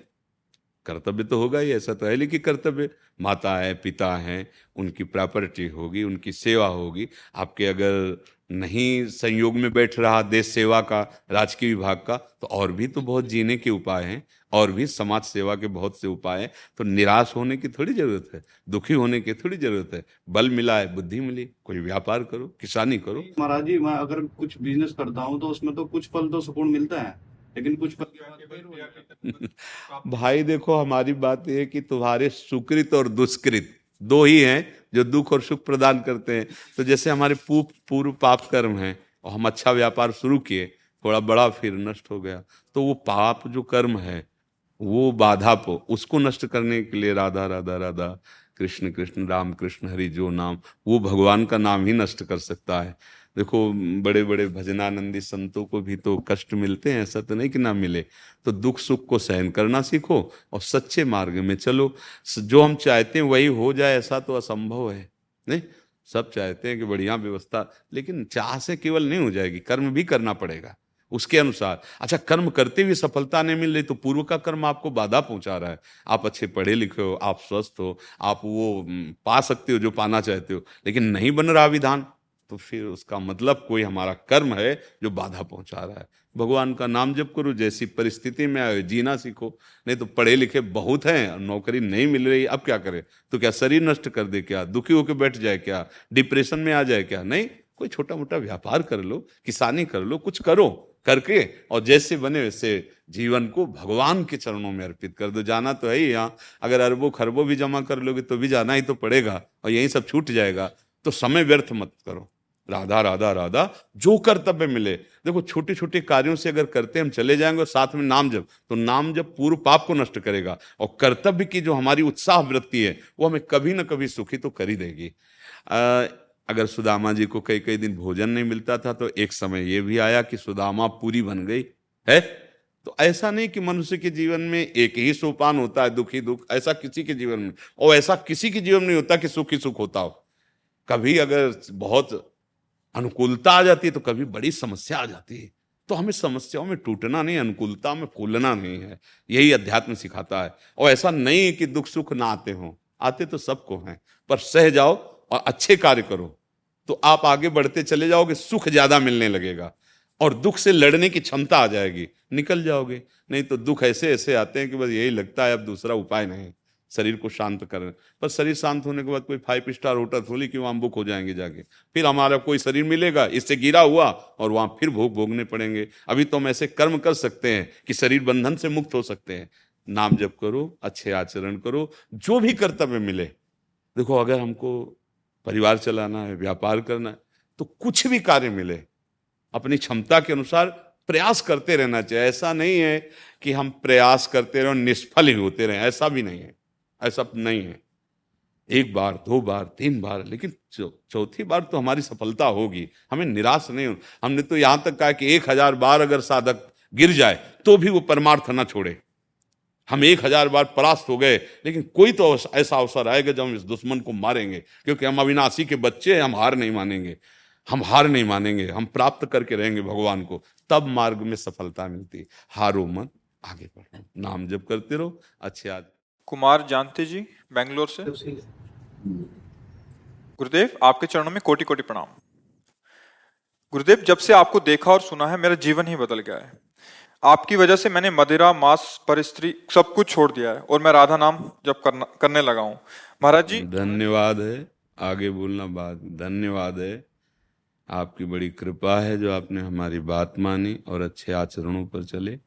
कर्तव्य तो होगा ही ऐसा तो है लेकिन कर्तव्य। माता है पिता हैं उनकी प्रॉपर्टी होगी उनकी सेवा होगी। आपके अगर नहीं संयोग में बैठ रहा देश सेवा का राजकीय विभाग का तो और भी तो बहुत जीने के उपाय हैं और भी समाज सेवा के बहुत से उपाय हैं तो निराश होने की थोड़ी ज़रूरत है दुखी होने की थोड़ी ज़रूरत है बल मिला है बुद्धि मिली कोई व्यापार करो किसानी करो। महाराज जी मैं अगर कुछ बिज़नेस करता हूँ तो उसमें तो कुछ फल तो सुकून मिलता है लेकिन कुछ फल भाई देखो हमारी बात यह कि तुम्हारे सुकृत और दुष्कृत दो ही हैं जो दुख और सुख प्रदान करते हैं। तो जैसे हमारे पूर्व पूर्व पाप कर्म हैं और हम अच्छा व्यापार शुरू किए, थोड़ा बड़ा फिर नष्ट हो गया तो वो पाप जो कर्म है, वो बाधा को उसको नष्ट करने के लिए राधा राधा राधा, कृष्ण कृष्ण, राम, कृष्ण, हरि, जो नाम, वो भगवान का नाम ही नष्ट कर सकता है। देखो बड़े बड़े भजनानंदी संतों को भी तो कष्ट मिलते हैं, ऐसा तो नहीं कि ना मिले। तो दुख सुख को सहन करना सीखो और सच्चे मार्ग में चलो। जो हम चाहते हैं वही हो जाए, ऐसा तो असंभव है, नहीं? सब चाहते हैं कि बढ़िया व्यवस्था, लेकिन चाह से केवल नहीं हो जाएगी, कर्म भी करना पड़ेगा, उसके अनुसार। अच्छा कर्म करते हुए सफलता नहीं मिल रही तो पूर्व का कर्म आपको बाधा पहुँचा रहा है। आप अच्छे पढ़े लिखे हो, आप स्वस्थ हो, आप वो पा सकते हो, जो पाना चाहते हो, लेकिन नहीं बन रहा विधान। तो फिर उसका मतलब कोई हमारा कर्म है जो बाधा पहुँचा रहा है। भगवान का नाम जप करो, जैसी परिस्थिति में आए, जीना सीखो। नहीं तो पढ़े लिखे बहुत हैं नौकरी नहीं मिल रही, अब क्या करें? तो क्या शरीर नष्ट कर दे क्या? दुखी होकर बैठ जाए क्या? डिप्रेशन में आ जाए क्या? नहीं, कोई छोटा मोटा व्यापार कर लो, किसानी कर लो, कुछ करो, करके और जैसे बने वैसे जीवन को भगवान के चरणों में अर्पित कर दो। जाना तो है ही यहाँ। अगर अरबों खरबों भी जमा कर लोगे तो भी जाना ही तो पड़ेगा और यही सब छूट जाएगा। तो समय व्यर्थ मत करो। राधा राधा राधा जो कर्तव्य मिले। देखो छोटे छोटे कार्यों से अगर करते हम चले जाएँगे और साथ में नाम जब तो नाम जब पूर्व पाप को नष्ट करेगा और कर्तव्य की जो हमारी उत्साह वृत्ति है वो हमें कभी ना कभी सुखी तो कर ही देगी। आ, अगर सुदामा जी को कई कई दिन भोजन नहीं मिलता था तो एक समय ये भी आया कि सुदामा पूरी बन गई है? तो ऐसा नहीं कि मनुष्य के जीवन में एक ही सोपान होता है दुखी दुख ऐसा किसी के जीवन में और ऐसा किसी के जीवन में होता कि सुख सुख होता हो। कभी अगर बहुत अनुकूलता आ जाती है तो कभी बड़ी समस्या आ जाती है। तो हमें समस्याओं में टूटना नहीं, अनुकूलता में फूलना नहीं है। यही अध्यात्म सिखाता है। और ऐसा नहीं कि दुख सुख ना आते हों। आते तो सबको हैं, पर सह जाओ और अच्छे कार्य करो। तो आप आगे बढ़ते चले जाओगे, सुख ज़्यादा मिलने लगेगा। और दुख से लड़ने की क्षमता आ जाएगी। निकल जाओगे। नहीं तो दुख ऐसे ऐसे आते हैं कि बस यही लगता है, अब दूसरा उपाय नहीं। शरीर को शांत कर। पर शरीर शांत होने के बाद कोई फाइव स्टार होटल थोड़ी कि वहाँ बुक हो जाएँगे जाके। फिर हमारा कोई शरीर मिलेगा, इससे गिरा हुआ और वहाँ फिर भोग भोगने पड़ेंगे। अभी तो हम ऐसे कर्म कर सकते हैं कि शरीर बंधन से मुक्त हो सकते हैं। नाम जप करो, अच्छे आचरण करो, जो भी कर्तव्य मिले। देखो, अगर हमको परिवार चलाना है, व्यापार करना है तो कुछ भी कार्य मिले, अपनी क्षमता के अनुसार प्रयास करते रहना चाहिए। ऐसा नहीं है कि हम प्रयास करते रहे और निष्फल ही होते रहे, ऐसा भी नहीं है। ऐसा नहीं है। एक बार, दो बार, तीन बार, लेकिन चौथी बार तो हमारी सफलता होगी। हमें निराश नहीं हो हमने तो यहाँ तक कहा कि एक हज़ार बार अगर साधक गिर जाए तो भी वो परमार्थ ना छोड़े। हम एक हज़ार बार परास्त हो गए, लेकिन कोई तो ऐसा अवसर आएगा जब हम इस दुश्मन को मारेंगे, क्योंकि हम अविनाशी के बच्चे हैं, हम हार नहीं मानेंगे। हम हार नहीं मानेंगे, हम प्राप्त करके रहेंगे भगवान को। तब मार्ग में सफलता मिलती हारो मन आगे बढ़ो। नाम जब करते रहो। अच्छे आज कुमार जानते जी, बेंगलोर से? गुरुदेव, आपके चरणों में कोटि कोटि प्रणाम। गुरुदेव, जब से आपको देखा और सुना है, मेरा जीवन ही बदल गया है। आपकी वजह से मैंने मदिरा, मांस पर स्त्री, सब कुछ छोड़ दिया है और मैं राधा नाम जब करना, करने लगा हूँ। महाराज जी? धन्यवाद है। आगे बोलना बात, धन्यवाद है। आपकी बड़ी कृपा है जो आपने हमारी बात मानी और अच्छे आचरणों पर चले।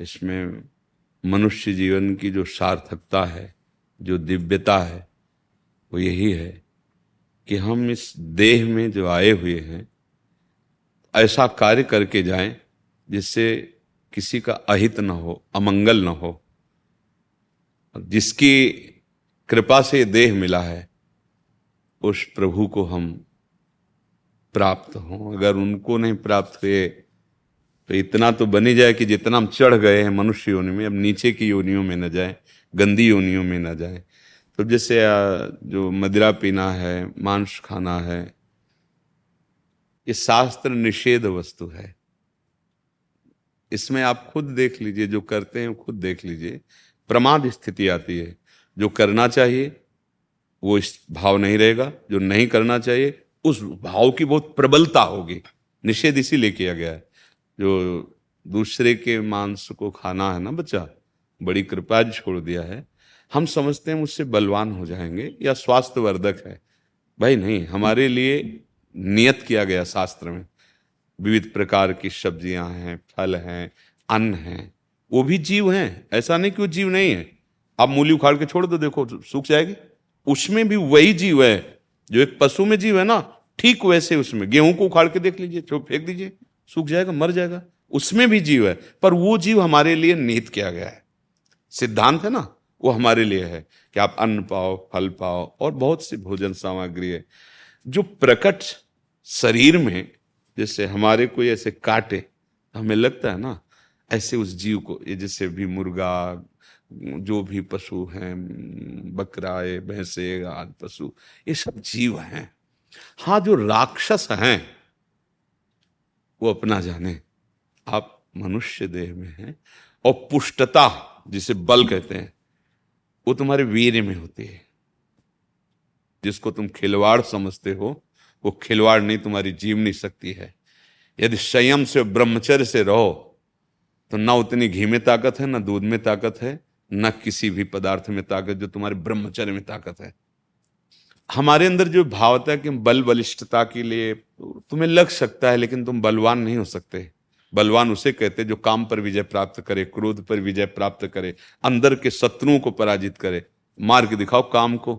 इसमें मनुष्य जीवन की जो सार्थकता है, जो दिव्यता है, वो यही है कि हम इस देह में जो आए हुए हैं, ऐसा कार्य करके जाएँ जिससे किसी का अहित न हो, अमंगल न हो। जिसकी कृपा से देह मिला है, उस प्रभु को हम प्राप्त हों। अगर उनको नहीं प्राप्त हुए तो इतना तो बनी जाए कि जितना हम चढ़ गए हैं मनुष्य योनि में, अब नीचे की योनियों में न जाए, गंदी योनियों में न जाए। तो जैसे जो मदिरा पीना है, मांस खाना है, ये शास्त्र निषेध वस्तु है। इसमें आप खुद देख लीजिए, जो करते हैं खुद देख लीजिए। प्रमाद स्थिति आती है, जो करना चाहिए, वो इस भाव नहीं रहेगा, जो नहीं करना चाहिए, उस भाव की बहुत प्रबलता होगी। निषेध इसीलिए किया गया है। जो दूसरे के मांस को खाना है ना बच्चा, बड़ी कृपा छोड़ दिया है। हम समझते हैं उससे बलवान हो जाएँगे या स्वास्थ्यवर्धक है। भाई नहीं, हमारे लिए नियत किया गया शास्त्र में। विविध प्रकार की सब्ज़ियाँ हैं, फल हैं, अन्न हैं, वो भी जीव हैं। ऐसा नहीं कि वो जीव नहीं है। आप मूली उखाड़ के छोड़ दो, देखो, सूख जाएगी। उसमें भी वही जीव है। जो एक पशु में जीव है ना, ठीक वैसे उसमें। गेहूँ को उखाड़ के देख लीजिए फेंक दीजिए। सूख जाएगा, मर जाएगा। उसमें भी जीव है, पर वो जीव हमारे लिए निहित किया गया है। सिद्धांत है ना, वो हमारे लिए है कि आप अन्न पाओ, फल पाओ और बहुत सी भोजन सामग्री है, जो प्रकट शरीर में जैसे हमारे कोई ऐसे काटे, हमें लगता है ना, ऐसे उस जीव को, ये जैसे भी मुर्गा, जो भी पशु हैं बकराए भैंसे, आदि पशु, ये सब जीव हैं। हाँ जो राक्षस हैं वो अपना जाने। आप मनुष्य देह में हैं और पुष्टता, जिसे बल कहते हैं, वो तुम्हारे वीर में होती है। जिसको तुम खिलवाड़ समझते हो, वो खिलवाड़ नहीं, तुम्हारी जीवनी शक्ति है। यदि संयम से, ब्रह्मचर्य से रहो तो ना उतनी घी में ताकत है, ना दूध में ताकत है, न किसी भी पदार्थ में ताकत जो तुम्हारे ब्रह्मचर्य में ताकत है। हमारे अंदर जो भावता है कि बल बलिष्ठता के लिए तुम्हें लग सकता है, लेकिन तुम बलवान नहीं हो सकते। बलवान उसे कहते जो काम पर विजय प्राप्त करे, क्रोध पर विजय प्राप्त करे, अंदर के शत्रुओं को पराजित करे। मार के दिखाओ काम को।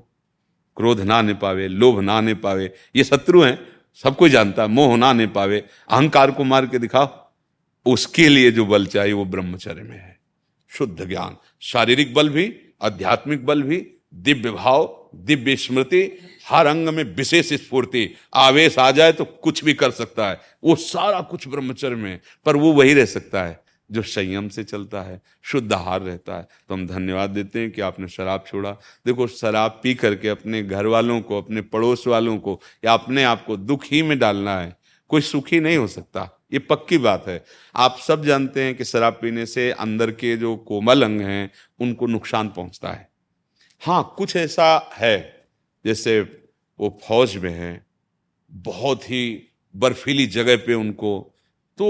क्रोध ना आने पावे, लोभ ना आने पावे। ये शत्रु हैं सबको जानता है, मोह ना आने पावे। अहंकार को मार के दिखाओ। उसके लिए जो बल चाहिए वो ब्रह्मचर्य में है। शुद्ध ज्ञान। शारीरिक बल भी, आध्यात्मिक बल भी, दिव्य भाव दिव्य स्मृति, हर अंग में विशेष स्फूर्ति। आवेश आ जाए तो कुछ भी कर सकता है। वो सारा कुछ ब्रह्मचर्य में पर वो वही रह सकता है जो संयम से चलता है, शुद्ध आहार रहता है। तो हम धन्यवाद देते हैं कि आपने शराब छोड़ा। देखो, शराब पी करके अपने घर वालों को, अपने पड़ोस वालों को या अपने आप को दुख ही में डालना है, कोई सुखी नहीं हो सकता। ये पक्की बात है। आप सब जानते हैं कि शराब पीने से अंदर के जो कोमल अंग हैं, उनको नुकसान पहुँचता है। हाँ कुछ ऐसा है, जैसे वो फौज में है, बहुत ही बर्फीली जगह पे उनको तो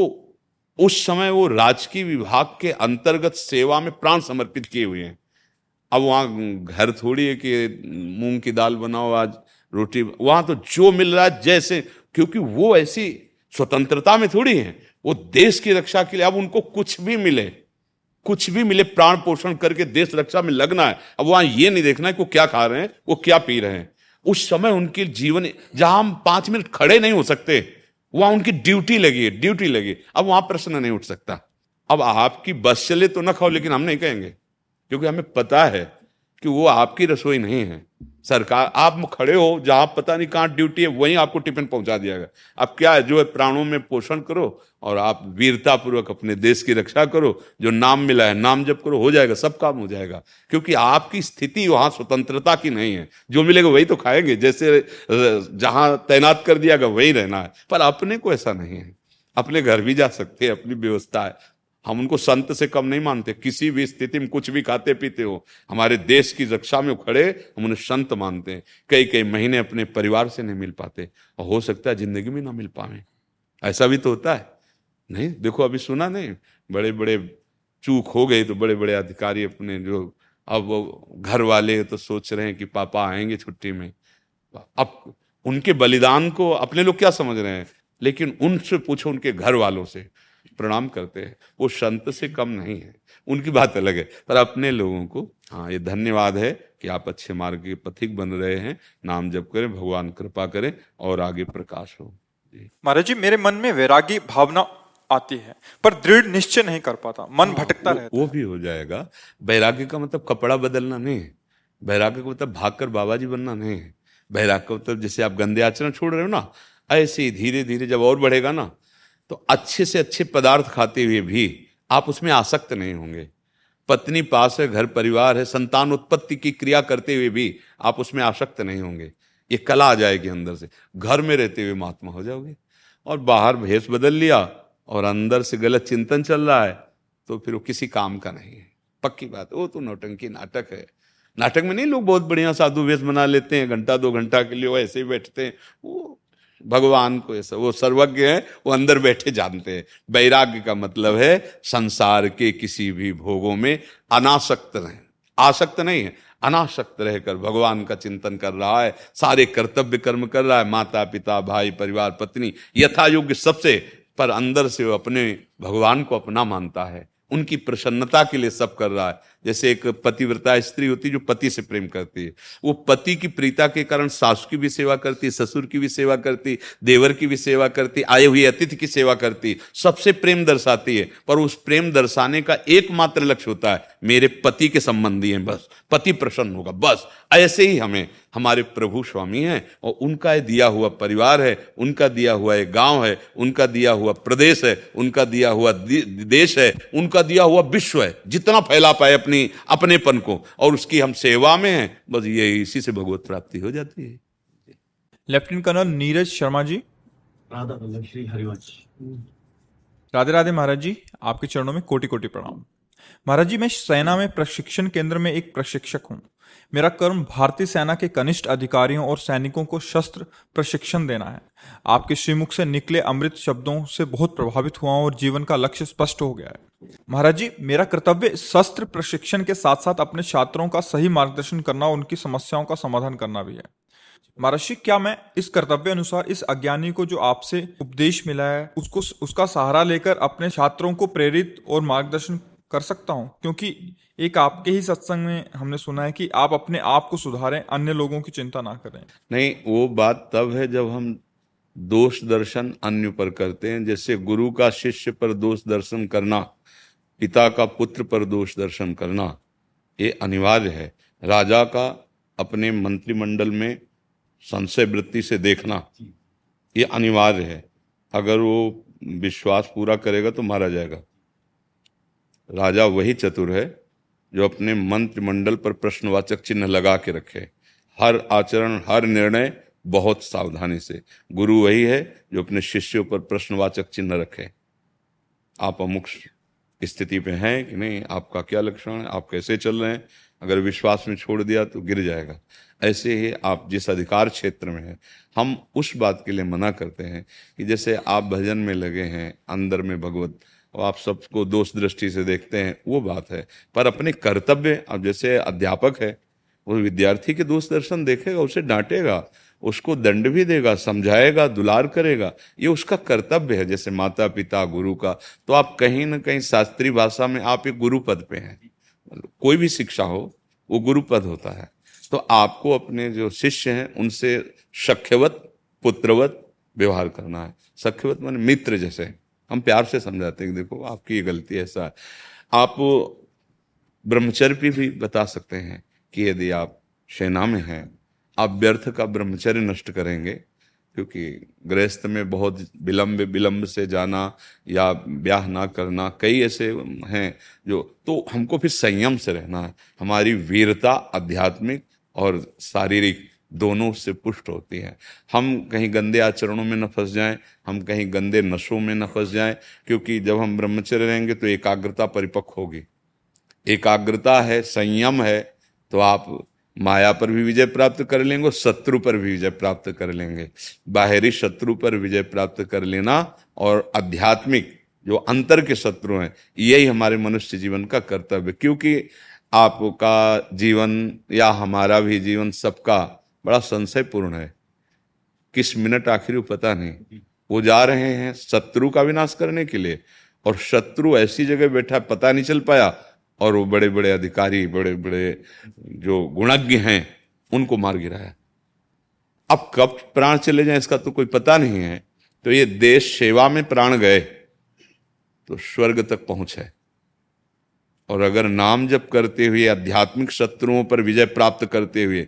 उस समय वो राजकीय विभाग के अंतर्गत सेवा में प्राण समर्पित किए हुए हैं। अब वहाँ घर थोड़ी है कि मूंग की दाल बनाओ आज, रोटी, वहाँ तो जो मिल रहा है जैसे, क्योंकि वो ऐसी स्वतंत्रता में थोड़ी है, वो देश की रक्षा के लिए अब उनको कुछ भी मिले। कुछ भी मिले, प्राण पोषण करके देश रक्षा में लगना है। अब वहाँ ये नहीं देखना है कि वो क्या खा रहे हैं, वो क्या पी रहे हैं। उस समय उनके जीवन, जहाँ हम पाँच मिनट खड़े नहीं हो सकते, वहाँ उनकी ड्यूटी लगी है, ड्यूटी लगी अब वहाँ प्रश्न नहीं उठ सकता। अब आपकी बस चले तो ना खाओ, लेकिन हम नहीं कहेंगे, क्योंकि हमें पता है कि वो आपकी रसोई नहीं है। सरकार, आप खड़े हो, जहाँ पता नहीं कहाँ ड्यूटी है, वहीं आपको टिफ़िन पहुँचा दिया गया। अब क्या है, जो है प्राणों में पोषण करो और आप वीरता पूर्वक अपने देश की रक्षा करो। जो नाम मिला है, नाम जब करो, हो जाएगा, सब काम हो जाएगा। क्योंकि आपकी स्थिति वहाँ स्वतंत्रता की नहीं है। जो मिलेगा वही तो खाएँगे। जैसे जहाँ तैनात कर दिया गया, वही रहना है। पर अपने को ऐसा नहीं है। अपने घर भी जा सकते हैं, अपनी व्यवस्था है। हम उनको संत से कम नहीं मानते। किसी भी स्थिति में कुछ भी खाते पीते हो, हमारे देश की रक्षा में खड़े, हम उन्हें संत मानते हैं। कई कई महीने अपने परिवार से नहीं मिल पाते और हो सकता है ज़िंदगी में ना मिल पाए ऐसा भी तो होता है। नहीं, देखो अभी सुना नहीं। बड़े बड़े चूक हो गई तो बड़े बड़े अधिकारी अपने जो अब घर वाले तो सोच रहे हैं कि पापा आएँगे छुट्टी में। अब उनके बलिदान को अपने लोग क्या समझ रहे हैं? लेकिन उनसे पूछो उनके घर वालों से। प्रणाम करते हैं। वो संत से कम नहीं है। उनकी बात अलग है। पर अपने लोगों को हाँ ये धन्यवाद है कि आप अच्छे मार्ग के पथिक बन रहे हैं। नाम जप करें भगवान कृपा करें और आगे प्रकाश हो। महाराज जी मेरे मन में वैरागी भावना आती है पर दृढ़ निश्चय नहीं कर पाता। मन हाँ, भटकता रहता वो भी हो जाएगा। वैराग्य का मतलब कपड़ा बदलना नहीं। है वैराग्य का मतलब भागकर बाबा जी बनना नहीं। है वैराग्य का मतलब जैसे आप गंदे आचरण छोड़ रहे हो ना ऐसे ही धीरे धीरे जब और बढ़ेगा ना तो अच्छे से अच्छे पदार्थ खाते हुए भी आप उसमें आसक्त नहीं होंगे। पत्नी पास है, घर परिवार है, संतान उत्पत्ति की क्रिया करते हुए भी आप उसमें आसक्त नहीं होंगे। ये कला आ जाएगी अंदर से। घर में रहते हुए महात्मा हो जाओगे। और बाहर भेष बदल लिया और अंदर से गलत चिंतन चल रहा है तो फिर वो किसी काम का नहीं है। पक्की बात, वो तो नौटंकी नाटक है। नाटक में नहीं, लोग बहुत बढ़िया साधु वेश बना लेते हैं, घंटा, दो घंटा के लिए वो ऐसे ही बैठते हैं। वो भगवान को ऐसा वो सर्वज्ञ है, वो अंदर बैठे जानते हैं। वैराग्य का मतलब है, संसार के किसी भी भोगों में अनासक्त रहे। आसक्त नहीं है, अनासक्त रहकर भगवान का चिंतन कर रहा है, सारे कर्तव्य कर्म कर रहा है, माता, पिता, भाई, परिवार, पत्नी यथा योग्य सबसे, पर अंदर से वो अपने भगवान को अपना मानता है। उनकी प्रसन्नता के लिए सब कर रहा है। जैसे एक पतिव्रता स्त्री होती जो पति से प्रेम करती है। वो पति की प्रीता के कारण सासु की भी सेवा करती, ससुर की भी सेवा करती, देवर की भी सेवा करती, आए हुए अतिथि की सेवा करती, सबसे प्रेम दर्शाती है। पर उस प्रेम दर्शाने का एकमात्र लक्ष्य होता है, मेरे पति के संबंधी हैं बस, पति प्रसन्न होगा, बस। ऐसे ही हमें, हमारे प्रभु स्वामी हैं और उनका दिया हुआ परिवार है, उनका दिया हुआ एक गाँव है, उनका दिया हुआ प्रदेश है, उनका दिया हुआ देश है, उनका दिया हुआ विश्व है, जितना फैला पाए अपनी अपनेपन को और उसकी हम सेवा में हैं बस ये इसी से भगवत प्राप्ति हो जाती है। Lieutenant colonel Neeraj Sharma ji. Radha Shri Harivansh. Radhe Radhe Maharaj ji आपके चरणों में कोटि कोटि प्रणाम। महाराज जी मैं सेना में प्रशिक्षण केंद्र में एक प्रशिक्षक हूँ। मेरा कर्म भारतीय सेना के कनिष्ठ अधिकारियों और सैनिकों को शस्त्र प्रशिक्षण देना है। आपके श्रीमुख से निकले अमृत शब्दों से बहुत प्रभावित हुआ और जीवन का लक्ष्य स्पष्ट हो गया है। महाराज जी, मेरा कर्तव्य शस्त्र प्रशिक्षण के साथ साथ अपने छात्रों का सही मार्गदर्शन करना और उनकी समस्याओं का समाधान करना भी है। महाराज क्या मैं इस कर्तव्य अनुसार इस अज्ञानी को जो आपसे उपदेश मिला है, उसको, उसका सहारा लेकर अपने छात्रों को प्रेरित और मार्गदर्शन कर सकता हूँ? क्योंकि एक आपके ही सत्संग में हमने सुना है कि आप अपने आप को सुधारें, अन्य लोगों की चिंता ना करें। नहीं, वो बात तब है जब हम दोष दर्शन अन्य पर करते हैं। जैसे गुरु का शिष्य पर दोष दर्शन करना, पिता का पुत्र पर दोष दर्शन करना, ये अनिवार्य है। राजा का अपने मंत्रिमंडल में संशय वृत्ति से देखना, ये अनिवार्य है। अगर वो विश्वास पूरा करेगा तो मारा जाएगा। राजा वही चतुर है जो अपने मंत्रिमंडल पर प्रश्नवाचक चिन्ह लगा के रखे। हर आचरण, हर निर्णय बहुत सावधानी से। गुरु वही है जो अपने शिष्यों पर प्रश्नवाचक चिन्ह रखे। आप अमुक स्थिति पे हैं कि नहीं? आपका क्या लक्षण है? आप कैसे चल रहे हैं? अगर विश्वास में छोड़ दिया तो गिर जाएगा। ऐसे ही आप जिस अधिकार क्षेत्र में हैं, हम उस बात के लिए मना करते हैं कि जैसे आप भजन में लगे हैं, अंदर में भगवत और आप सबको दोष दृष्टि से देखते हैं, वो बात है। पर अपने कर्तव्य, अब जैसे अध्यापक है, वो विद्यार्थी के दोष दर्शन देखेगा, उसे डांटेगा, उसको दंड भी देगा, समझाएगा, दुलार करेगा, ये उसका कर्तव्य है, जैसे माता पिता गुरु का। तो आप कहीं ना कहीं शास्त्रीय भाषा में आप एक गुरु पद पे हैं। कोई भी शिक्षा हो, वो गुरु पद होता है। तो आपको अपने जो शिष्य हैं, उनसे सख्यवत, पुत्रवत व्यवहार करना है। सख्यवत मान मित्र जैसे। हम प्यार से समझाते हैं देखो, आपकी ये गलती ऐसा है। आप ब्रह्मचर्य भी बता सकते हैं कि यदि आप सेना में हैं, आप व्यर्थ का ब्रह्मचर्य नष्ट करेंगे, क्योंकि गृहस्थ में बहुत विलंब विलंब से जाना या ब्याह ना करना, कई ऐसे हैं जो तो हमको फिर संयम से रहना है। हमारी वीरता आध्यात्मिक और शारीरिक दोनों से पुष्ट होती है। हम कहीं गंदे आचरणों में न फंस जाएँ, हम कहीं गंदे नशों में न फंस जाएँ, क्योंकि जब हम ब्रह्मचर्य रहेंगे तो एकाग्रता परिपक्व होगी। एकाग्रता है, संयम है तो आप माया पर भी विजय प्राप्त कर लेंगे शत्रु पर भी विजय प्राप्त कर लेंगे। बाहरी शत्रु पर विजय प्राप्त कर लेना और आध्यात्मिक जो अंतर के शत्रु हैं, यही हमारे मनुष्य जीवन का कर्तव्य। क्योंकि आपका जीवन या हमारा भी जीवन सबका बड़ा संशयपूर्ण है। किस मिनट आखिर पता नहीं। वो जा रहे हैं शत्रु का विनाश करने के लिए। और शत्रु ऐसी जगह बैठा पता नहीं चल पाया। और वो बड़े बड़े अधिकारी बड़े बड़े जो गुणज्ञ हैं, उनको मार गिराया। अब कब प्राण चले जाए इसका तो कोई पता नहीं है। तो ये देश सेवा में प्राण गए तो स्वर्ग तक पहुँचे और अगर नाम जप करते हुए, आध्यात्मिक शत्रुओं पर विजय प्राप्त करते हुए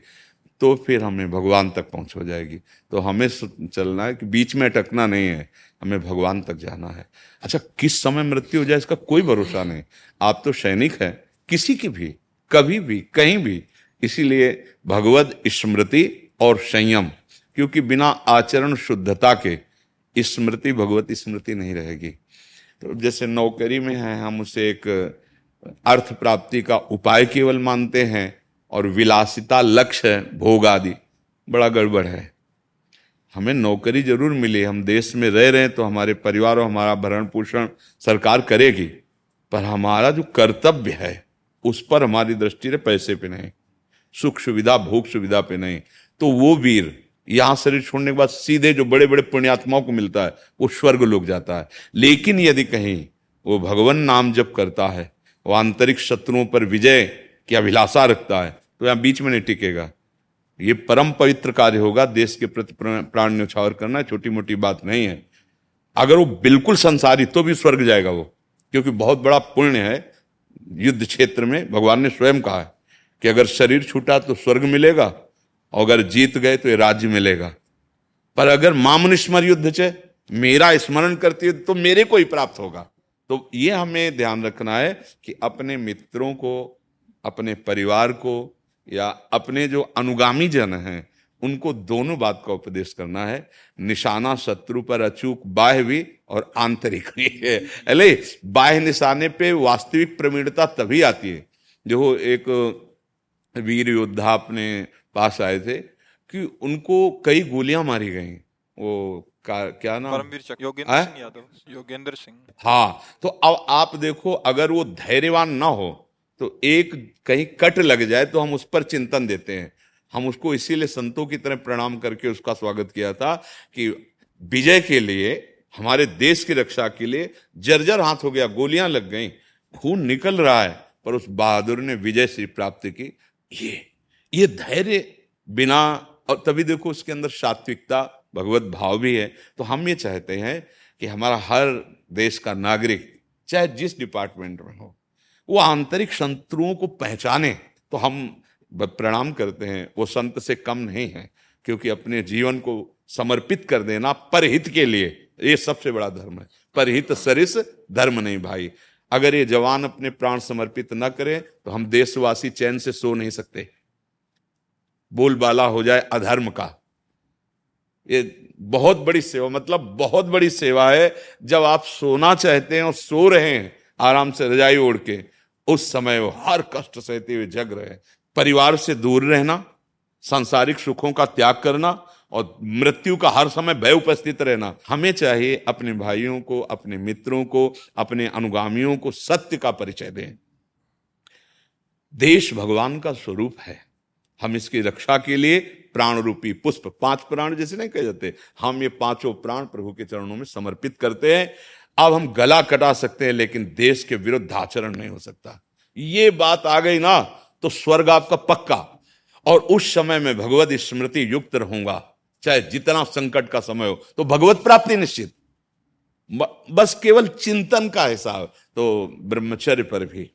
तो फिर हमें भगवान तक पहुँच हो जाएगी। तो हमें चलना है कि बीच में अटकना नहीं है, हमें भगवान तक जाना है। अच्छा किस समय मृत्यु हो जाए इसका कोई भरोसा नहीं। आप तो सैनिक हैं, किसी की भी, कभी भी, कहीं भी। इसीलिए भगवत स्मृति और संयम, क्योंकि बिना आचरण शुद्धता के स्मृति, भगवत स्मृति नहीं रहेगी। तो जैसे नौकरी में है, हम उसे एक अर्थ प्राप्ति का उपाय केवल मानते हैं और विलासिता लक्ष्य है, भोग आदि। बड़ा गड़बड़ है। हमें नौकरी ज़रूर मिली। हम देश में रह रहे हैं तो हमारे परिवार और हमारा भरण पोषण सरकार करेगी। पर हमारा जो कर्तव्य है, उस पर हमारी दृष्टि रहे पैसे पे नहीं। सुख सुविधा, भोग सुविधा पे नहीं। तो वो वीर, यहाँ शरीर छोड़ने के बाद सीधे जो बड़े बड़े पुण्यात्माओं को मिलता है, वो स्वर्ग लोग जाता है। लेकिन यदि कहीं वो भगवान नाम जप करता है, वो आंतरिक शत्रुओं पर विजय की अभिलाषा रखता है तो यहाँ बीच में नहीं टिकेगा। ये परम पवित्र कार्य होगा, देश के प्रति प्राण न्यौछावर करना छोटी मोटी बात नहीं है। अगर वो बिल्कुल संसारी तो भी स्वर्ग जाएगा वो, क्योंकि बहुत बड़ा पुण्य है, युद्ध क्षेत्र में भगवान ने स्वयं कहा है कि अगर शरीर छूटा तो स्वर्ग मिलेगा, और अगर जीत गए तो ये राज्य मिलेगा। पर अगर मामनिस्मर युद्ध चे, मेरा स्मरण करती है तो मेरे को ही प्राप्त होगा। तो ये हमें ध्यान रखना है कि अपने मित्रों को अपने परिवार को या अपने जो अनुगामी जन हैं उनको दोनों बात का उपदेश करना है। निशाना शत्रु पर अचूक बाह्य भी और आंतरिक भी है। अले बाह्य निशाने पे वास्तविक प्रवीणता तभी आती है। जो एक वीर योद्धा अपने पास आए थे कि उनको कई गोलियाँ मारी गई। वो का क्या नाम? परमवीर योगेंद्र सिंह यादव योगेंद्र सिंह। हाँ तो अब आप देखो अगर वो धैर्यवान ना हो तो एक कहीं कट लग जाए तो हम उस पर चिंतन देते हैं। हम उसको इसीलिए संतों की तरह प्रणाम करके उसका स्वागत किया था कि विजय के लिए, हमारे देश की रक्षा के लिए जर्जर हाथ हो गया, गोलियाँ लग गई, खून निकल रहा है, पर उस बहादुर ने विजय श्री प्राप्त की। ये ये धैर्य बिना, और तभी देखो उसके अंदर सात्विकता, भगवत भाव भी है। तो हम ये चाहते हैं कि हमारा हर देश का नागरिक, चाहे जिस डिपार्टमेंट में हो वो आंतरिक शत्रुओं को पहचाने तो हम प्रणाम करते हैं, वो संत से कम नहीं है, क्योंकि अपने जीवन को समर्पित कर देना परहित के लिए, ये सबसे बड़ा धर्म है। परहित सरिस, धर्म नहीं भाई। अगर ये जवान अपने प्राण समर्पित न करे तो हम देशवासी चैन से सो नहीं सकते। बोलबाला हो जाए अधर्म का। ये बहुत बड़ी सेवा मतलब बहुत बड़ी सेवा है, जब आप सोना चाहते हैं और सो रहे हैं, आराम से रजाई ओढ़ के उस समय वो हर कष्ट सहते हुए जग रहे परिवार से दूर रहना, सांसारिक सुखों का त्याग करना और मृत्यु का हर समय भय उपस्थित रहना। हमें चाहिए अपने भाइयों को, अपने मित्रों को, अपने अनुगामियों को सत्य का परिचय दें। देश भगवान का स्वरूप है। हम इसकी रक्षा के लिए प्राण रूपी पुष्प, पाँच प्राण जैसे नहीं कह जाते, हम ये पाँचों प्राण प्रभु के चरणों में समर्पित करते हैं। अब हम गला कटा सकते हैं, लेकिन देश के विरुद्ध आचरण नहीं हो सकता। ये बात आ गई ना तो स्वर्ग आपका पक्का। और उस समय में भगवत स्मृति युक्त रहूँगा, चाहे जितना संकट का समय हो तो भगवत प्राप्ति निश्चित। बस केवल चिंतन का हिसाब तो ब्रह्मचर्य पर भी।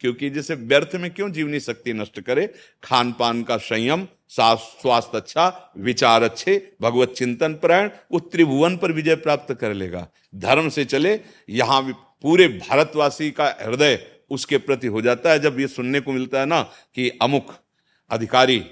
क्योंकि जैसे व्यर्थ में क्यों जीवनी शक्ति नष्ट करे? खान पान का संयम स्वास्थ्य अच्छा विचार अच्छे, भगवत चिंतन प्रायण वो त्रिभुवन पर विजय प्राप्त कर लेगा। धर्म से चले, यहाँ पूरे भारतवासी का हृदय उसके प्रति हो जाता है। जब ये सुनने को मिलता है ना कि अमुक अधिकारी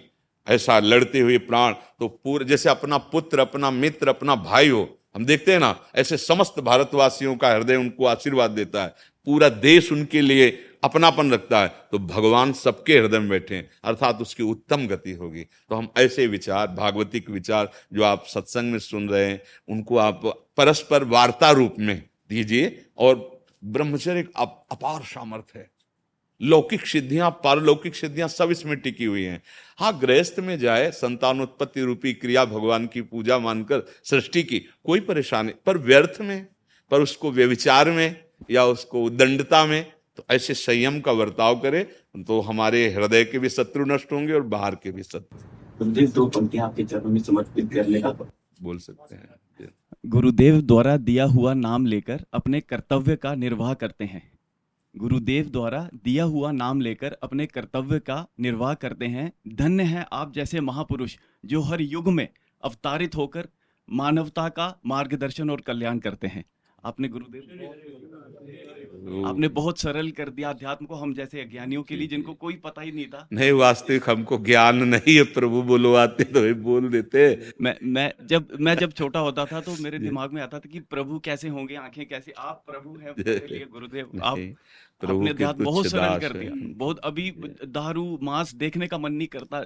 ऐसा लड़ते हुए प्राण तो पूरे, जैसे अपना पुत्र, अपना मित्र, अपना भाई हो, हम देखते हैं ना, ऐसे समस्त भारतवासियों का हृदय उनको आशीर्वाद देता है। पूरा देश उनके लिए अपनापन रखता है तो भगवान सबके हृदय में बैठे अर्थात उसकी उत्तम गति होगी। तो हम ऐसे विचार भागवतिक विचार जो आप सत्संग में सुन रहे हैं, उनको आप परस्पर वार्ता रूप में दीजिए, और ब्रह्मचर्य अपार सामर्थ्य है। लौकिक सिद्धियाँ, पारलौकिक सिद्धियाँ सब इसमें टिकी हुई हैं। हाँ गृहस्थ में जाए, संतानोत्पत्ति रूपी क्रिया भगवान की पूजा मानकर सृष्टि की, कोई परेशानी, पर व्यर्थ में, पर उसको व्यविचार में या उसको उदंडता में तो ऐसे संयम का वर्ताव करे तो हमारे हृदय के भी शत्रु नष्ट होंगे और बाहर के भी शत्रु। दो पंक्तियाँ आपके चरणों में समर्पित करने का। बोल सकते हैं। गुरुदेव द्वारा दिया हुआ नाम लेकर अपने कर्तव्य का निर्वाह करते हैं। गुरुदेव द्वारा दिया हुआ नाम लेकर अपने कर्तव्य का निर्वाह करते हैं। धन्य है आप जैसे महापुरुष जो हर युग में अवतारित होकर मानवता का मार्गदर्शन और कल्याण करते हैं। आपने गुरुदेव आपने बहुत सरल कर दिया अध्यात्म को हम जैसे अज्ञानियों के लिए जिनको कोई पता ही नहीं था। नहीं वास्तविक हमको ज्ञान नहीं है प्रभु बोलो आते तो बोल देते। मैं मैं जब मैं जब छोटा होता था तो मेरे दिमाग में आता था कि प्रभु कैसे होंगे आँखें कैसे आप प्रभु हैं गुरुदेव आप प्रभु अध्यात्म बहुत सरल कर दिया। बहुत अभी दारू मांस देखने का मन नहीं करता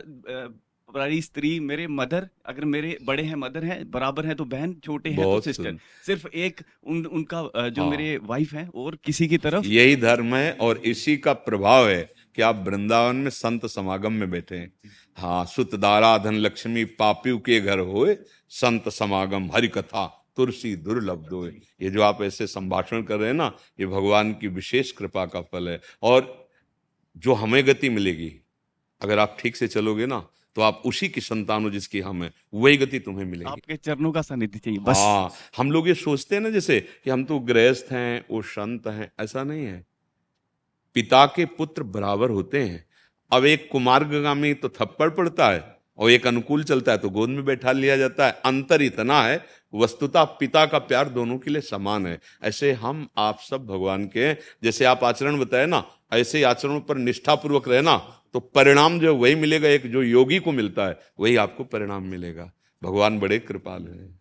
हमारी स्त्री मेरे मदर अगर मेरे बड़े हैं मदर हैं बराबर हैं तो बहन छोटे हैं तो सिस्टर सिर्फ़ एक उन उनका जो हाँ। मेरे वाइफ है और किसी की तरफ़ यही धर्म है और इसी का प्रभाव है कि आप वृंदावन में संत समागम में बैठे हैं। हाँ सुतदारा धन लक्ष्मी पापियों के घर हो संत समागम हरि कथा तुलसी दुर्लभ दो ये जो आप ऐसे संभाषण कर रहे हैं ना ये भगवान की विशेष कृपा का फल है। और जो हमें गति मिलेगी अगर आप ठीक से चलोगे ना तो आप उसी की संतान हो जिसकी हम है। वही गति तुम्हें मिलेगी। आपके चरणों का सानिध्य चाहिए बस। हाँ हम लोग ये सोचते हैं ना जैसे कि हम तो गृहस्थ हैं वो संत हैं ऐसा नहीं है। पिता के पुत्र बराबर होते हैं। अब एक कुमार्गामी तो थप्पड़ पड़ता है और एक अनुकूल चलता है तो गोद में बैठा लिया जाता है। अंतर इतना है वस्तुता पिता का प्यार दोनों के लिए समान है। ऐसे हम आप सब भगवान के जैसे आप आचरण बताए ना ऐसे आचरणों पर निष्ठापूर्वक रहना तो परिणाम जो वही मिलेगा, एक जो योगी को मिलता है, वही आपको परिणाम मिलेगा। भगवान बड़े कृपाल है।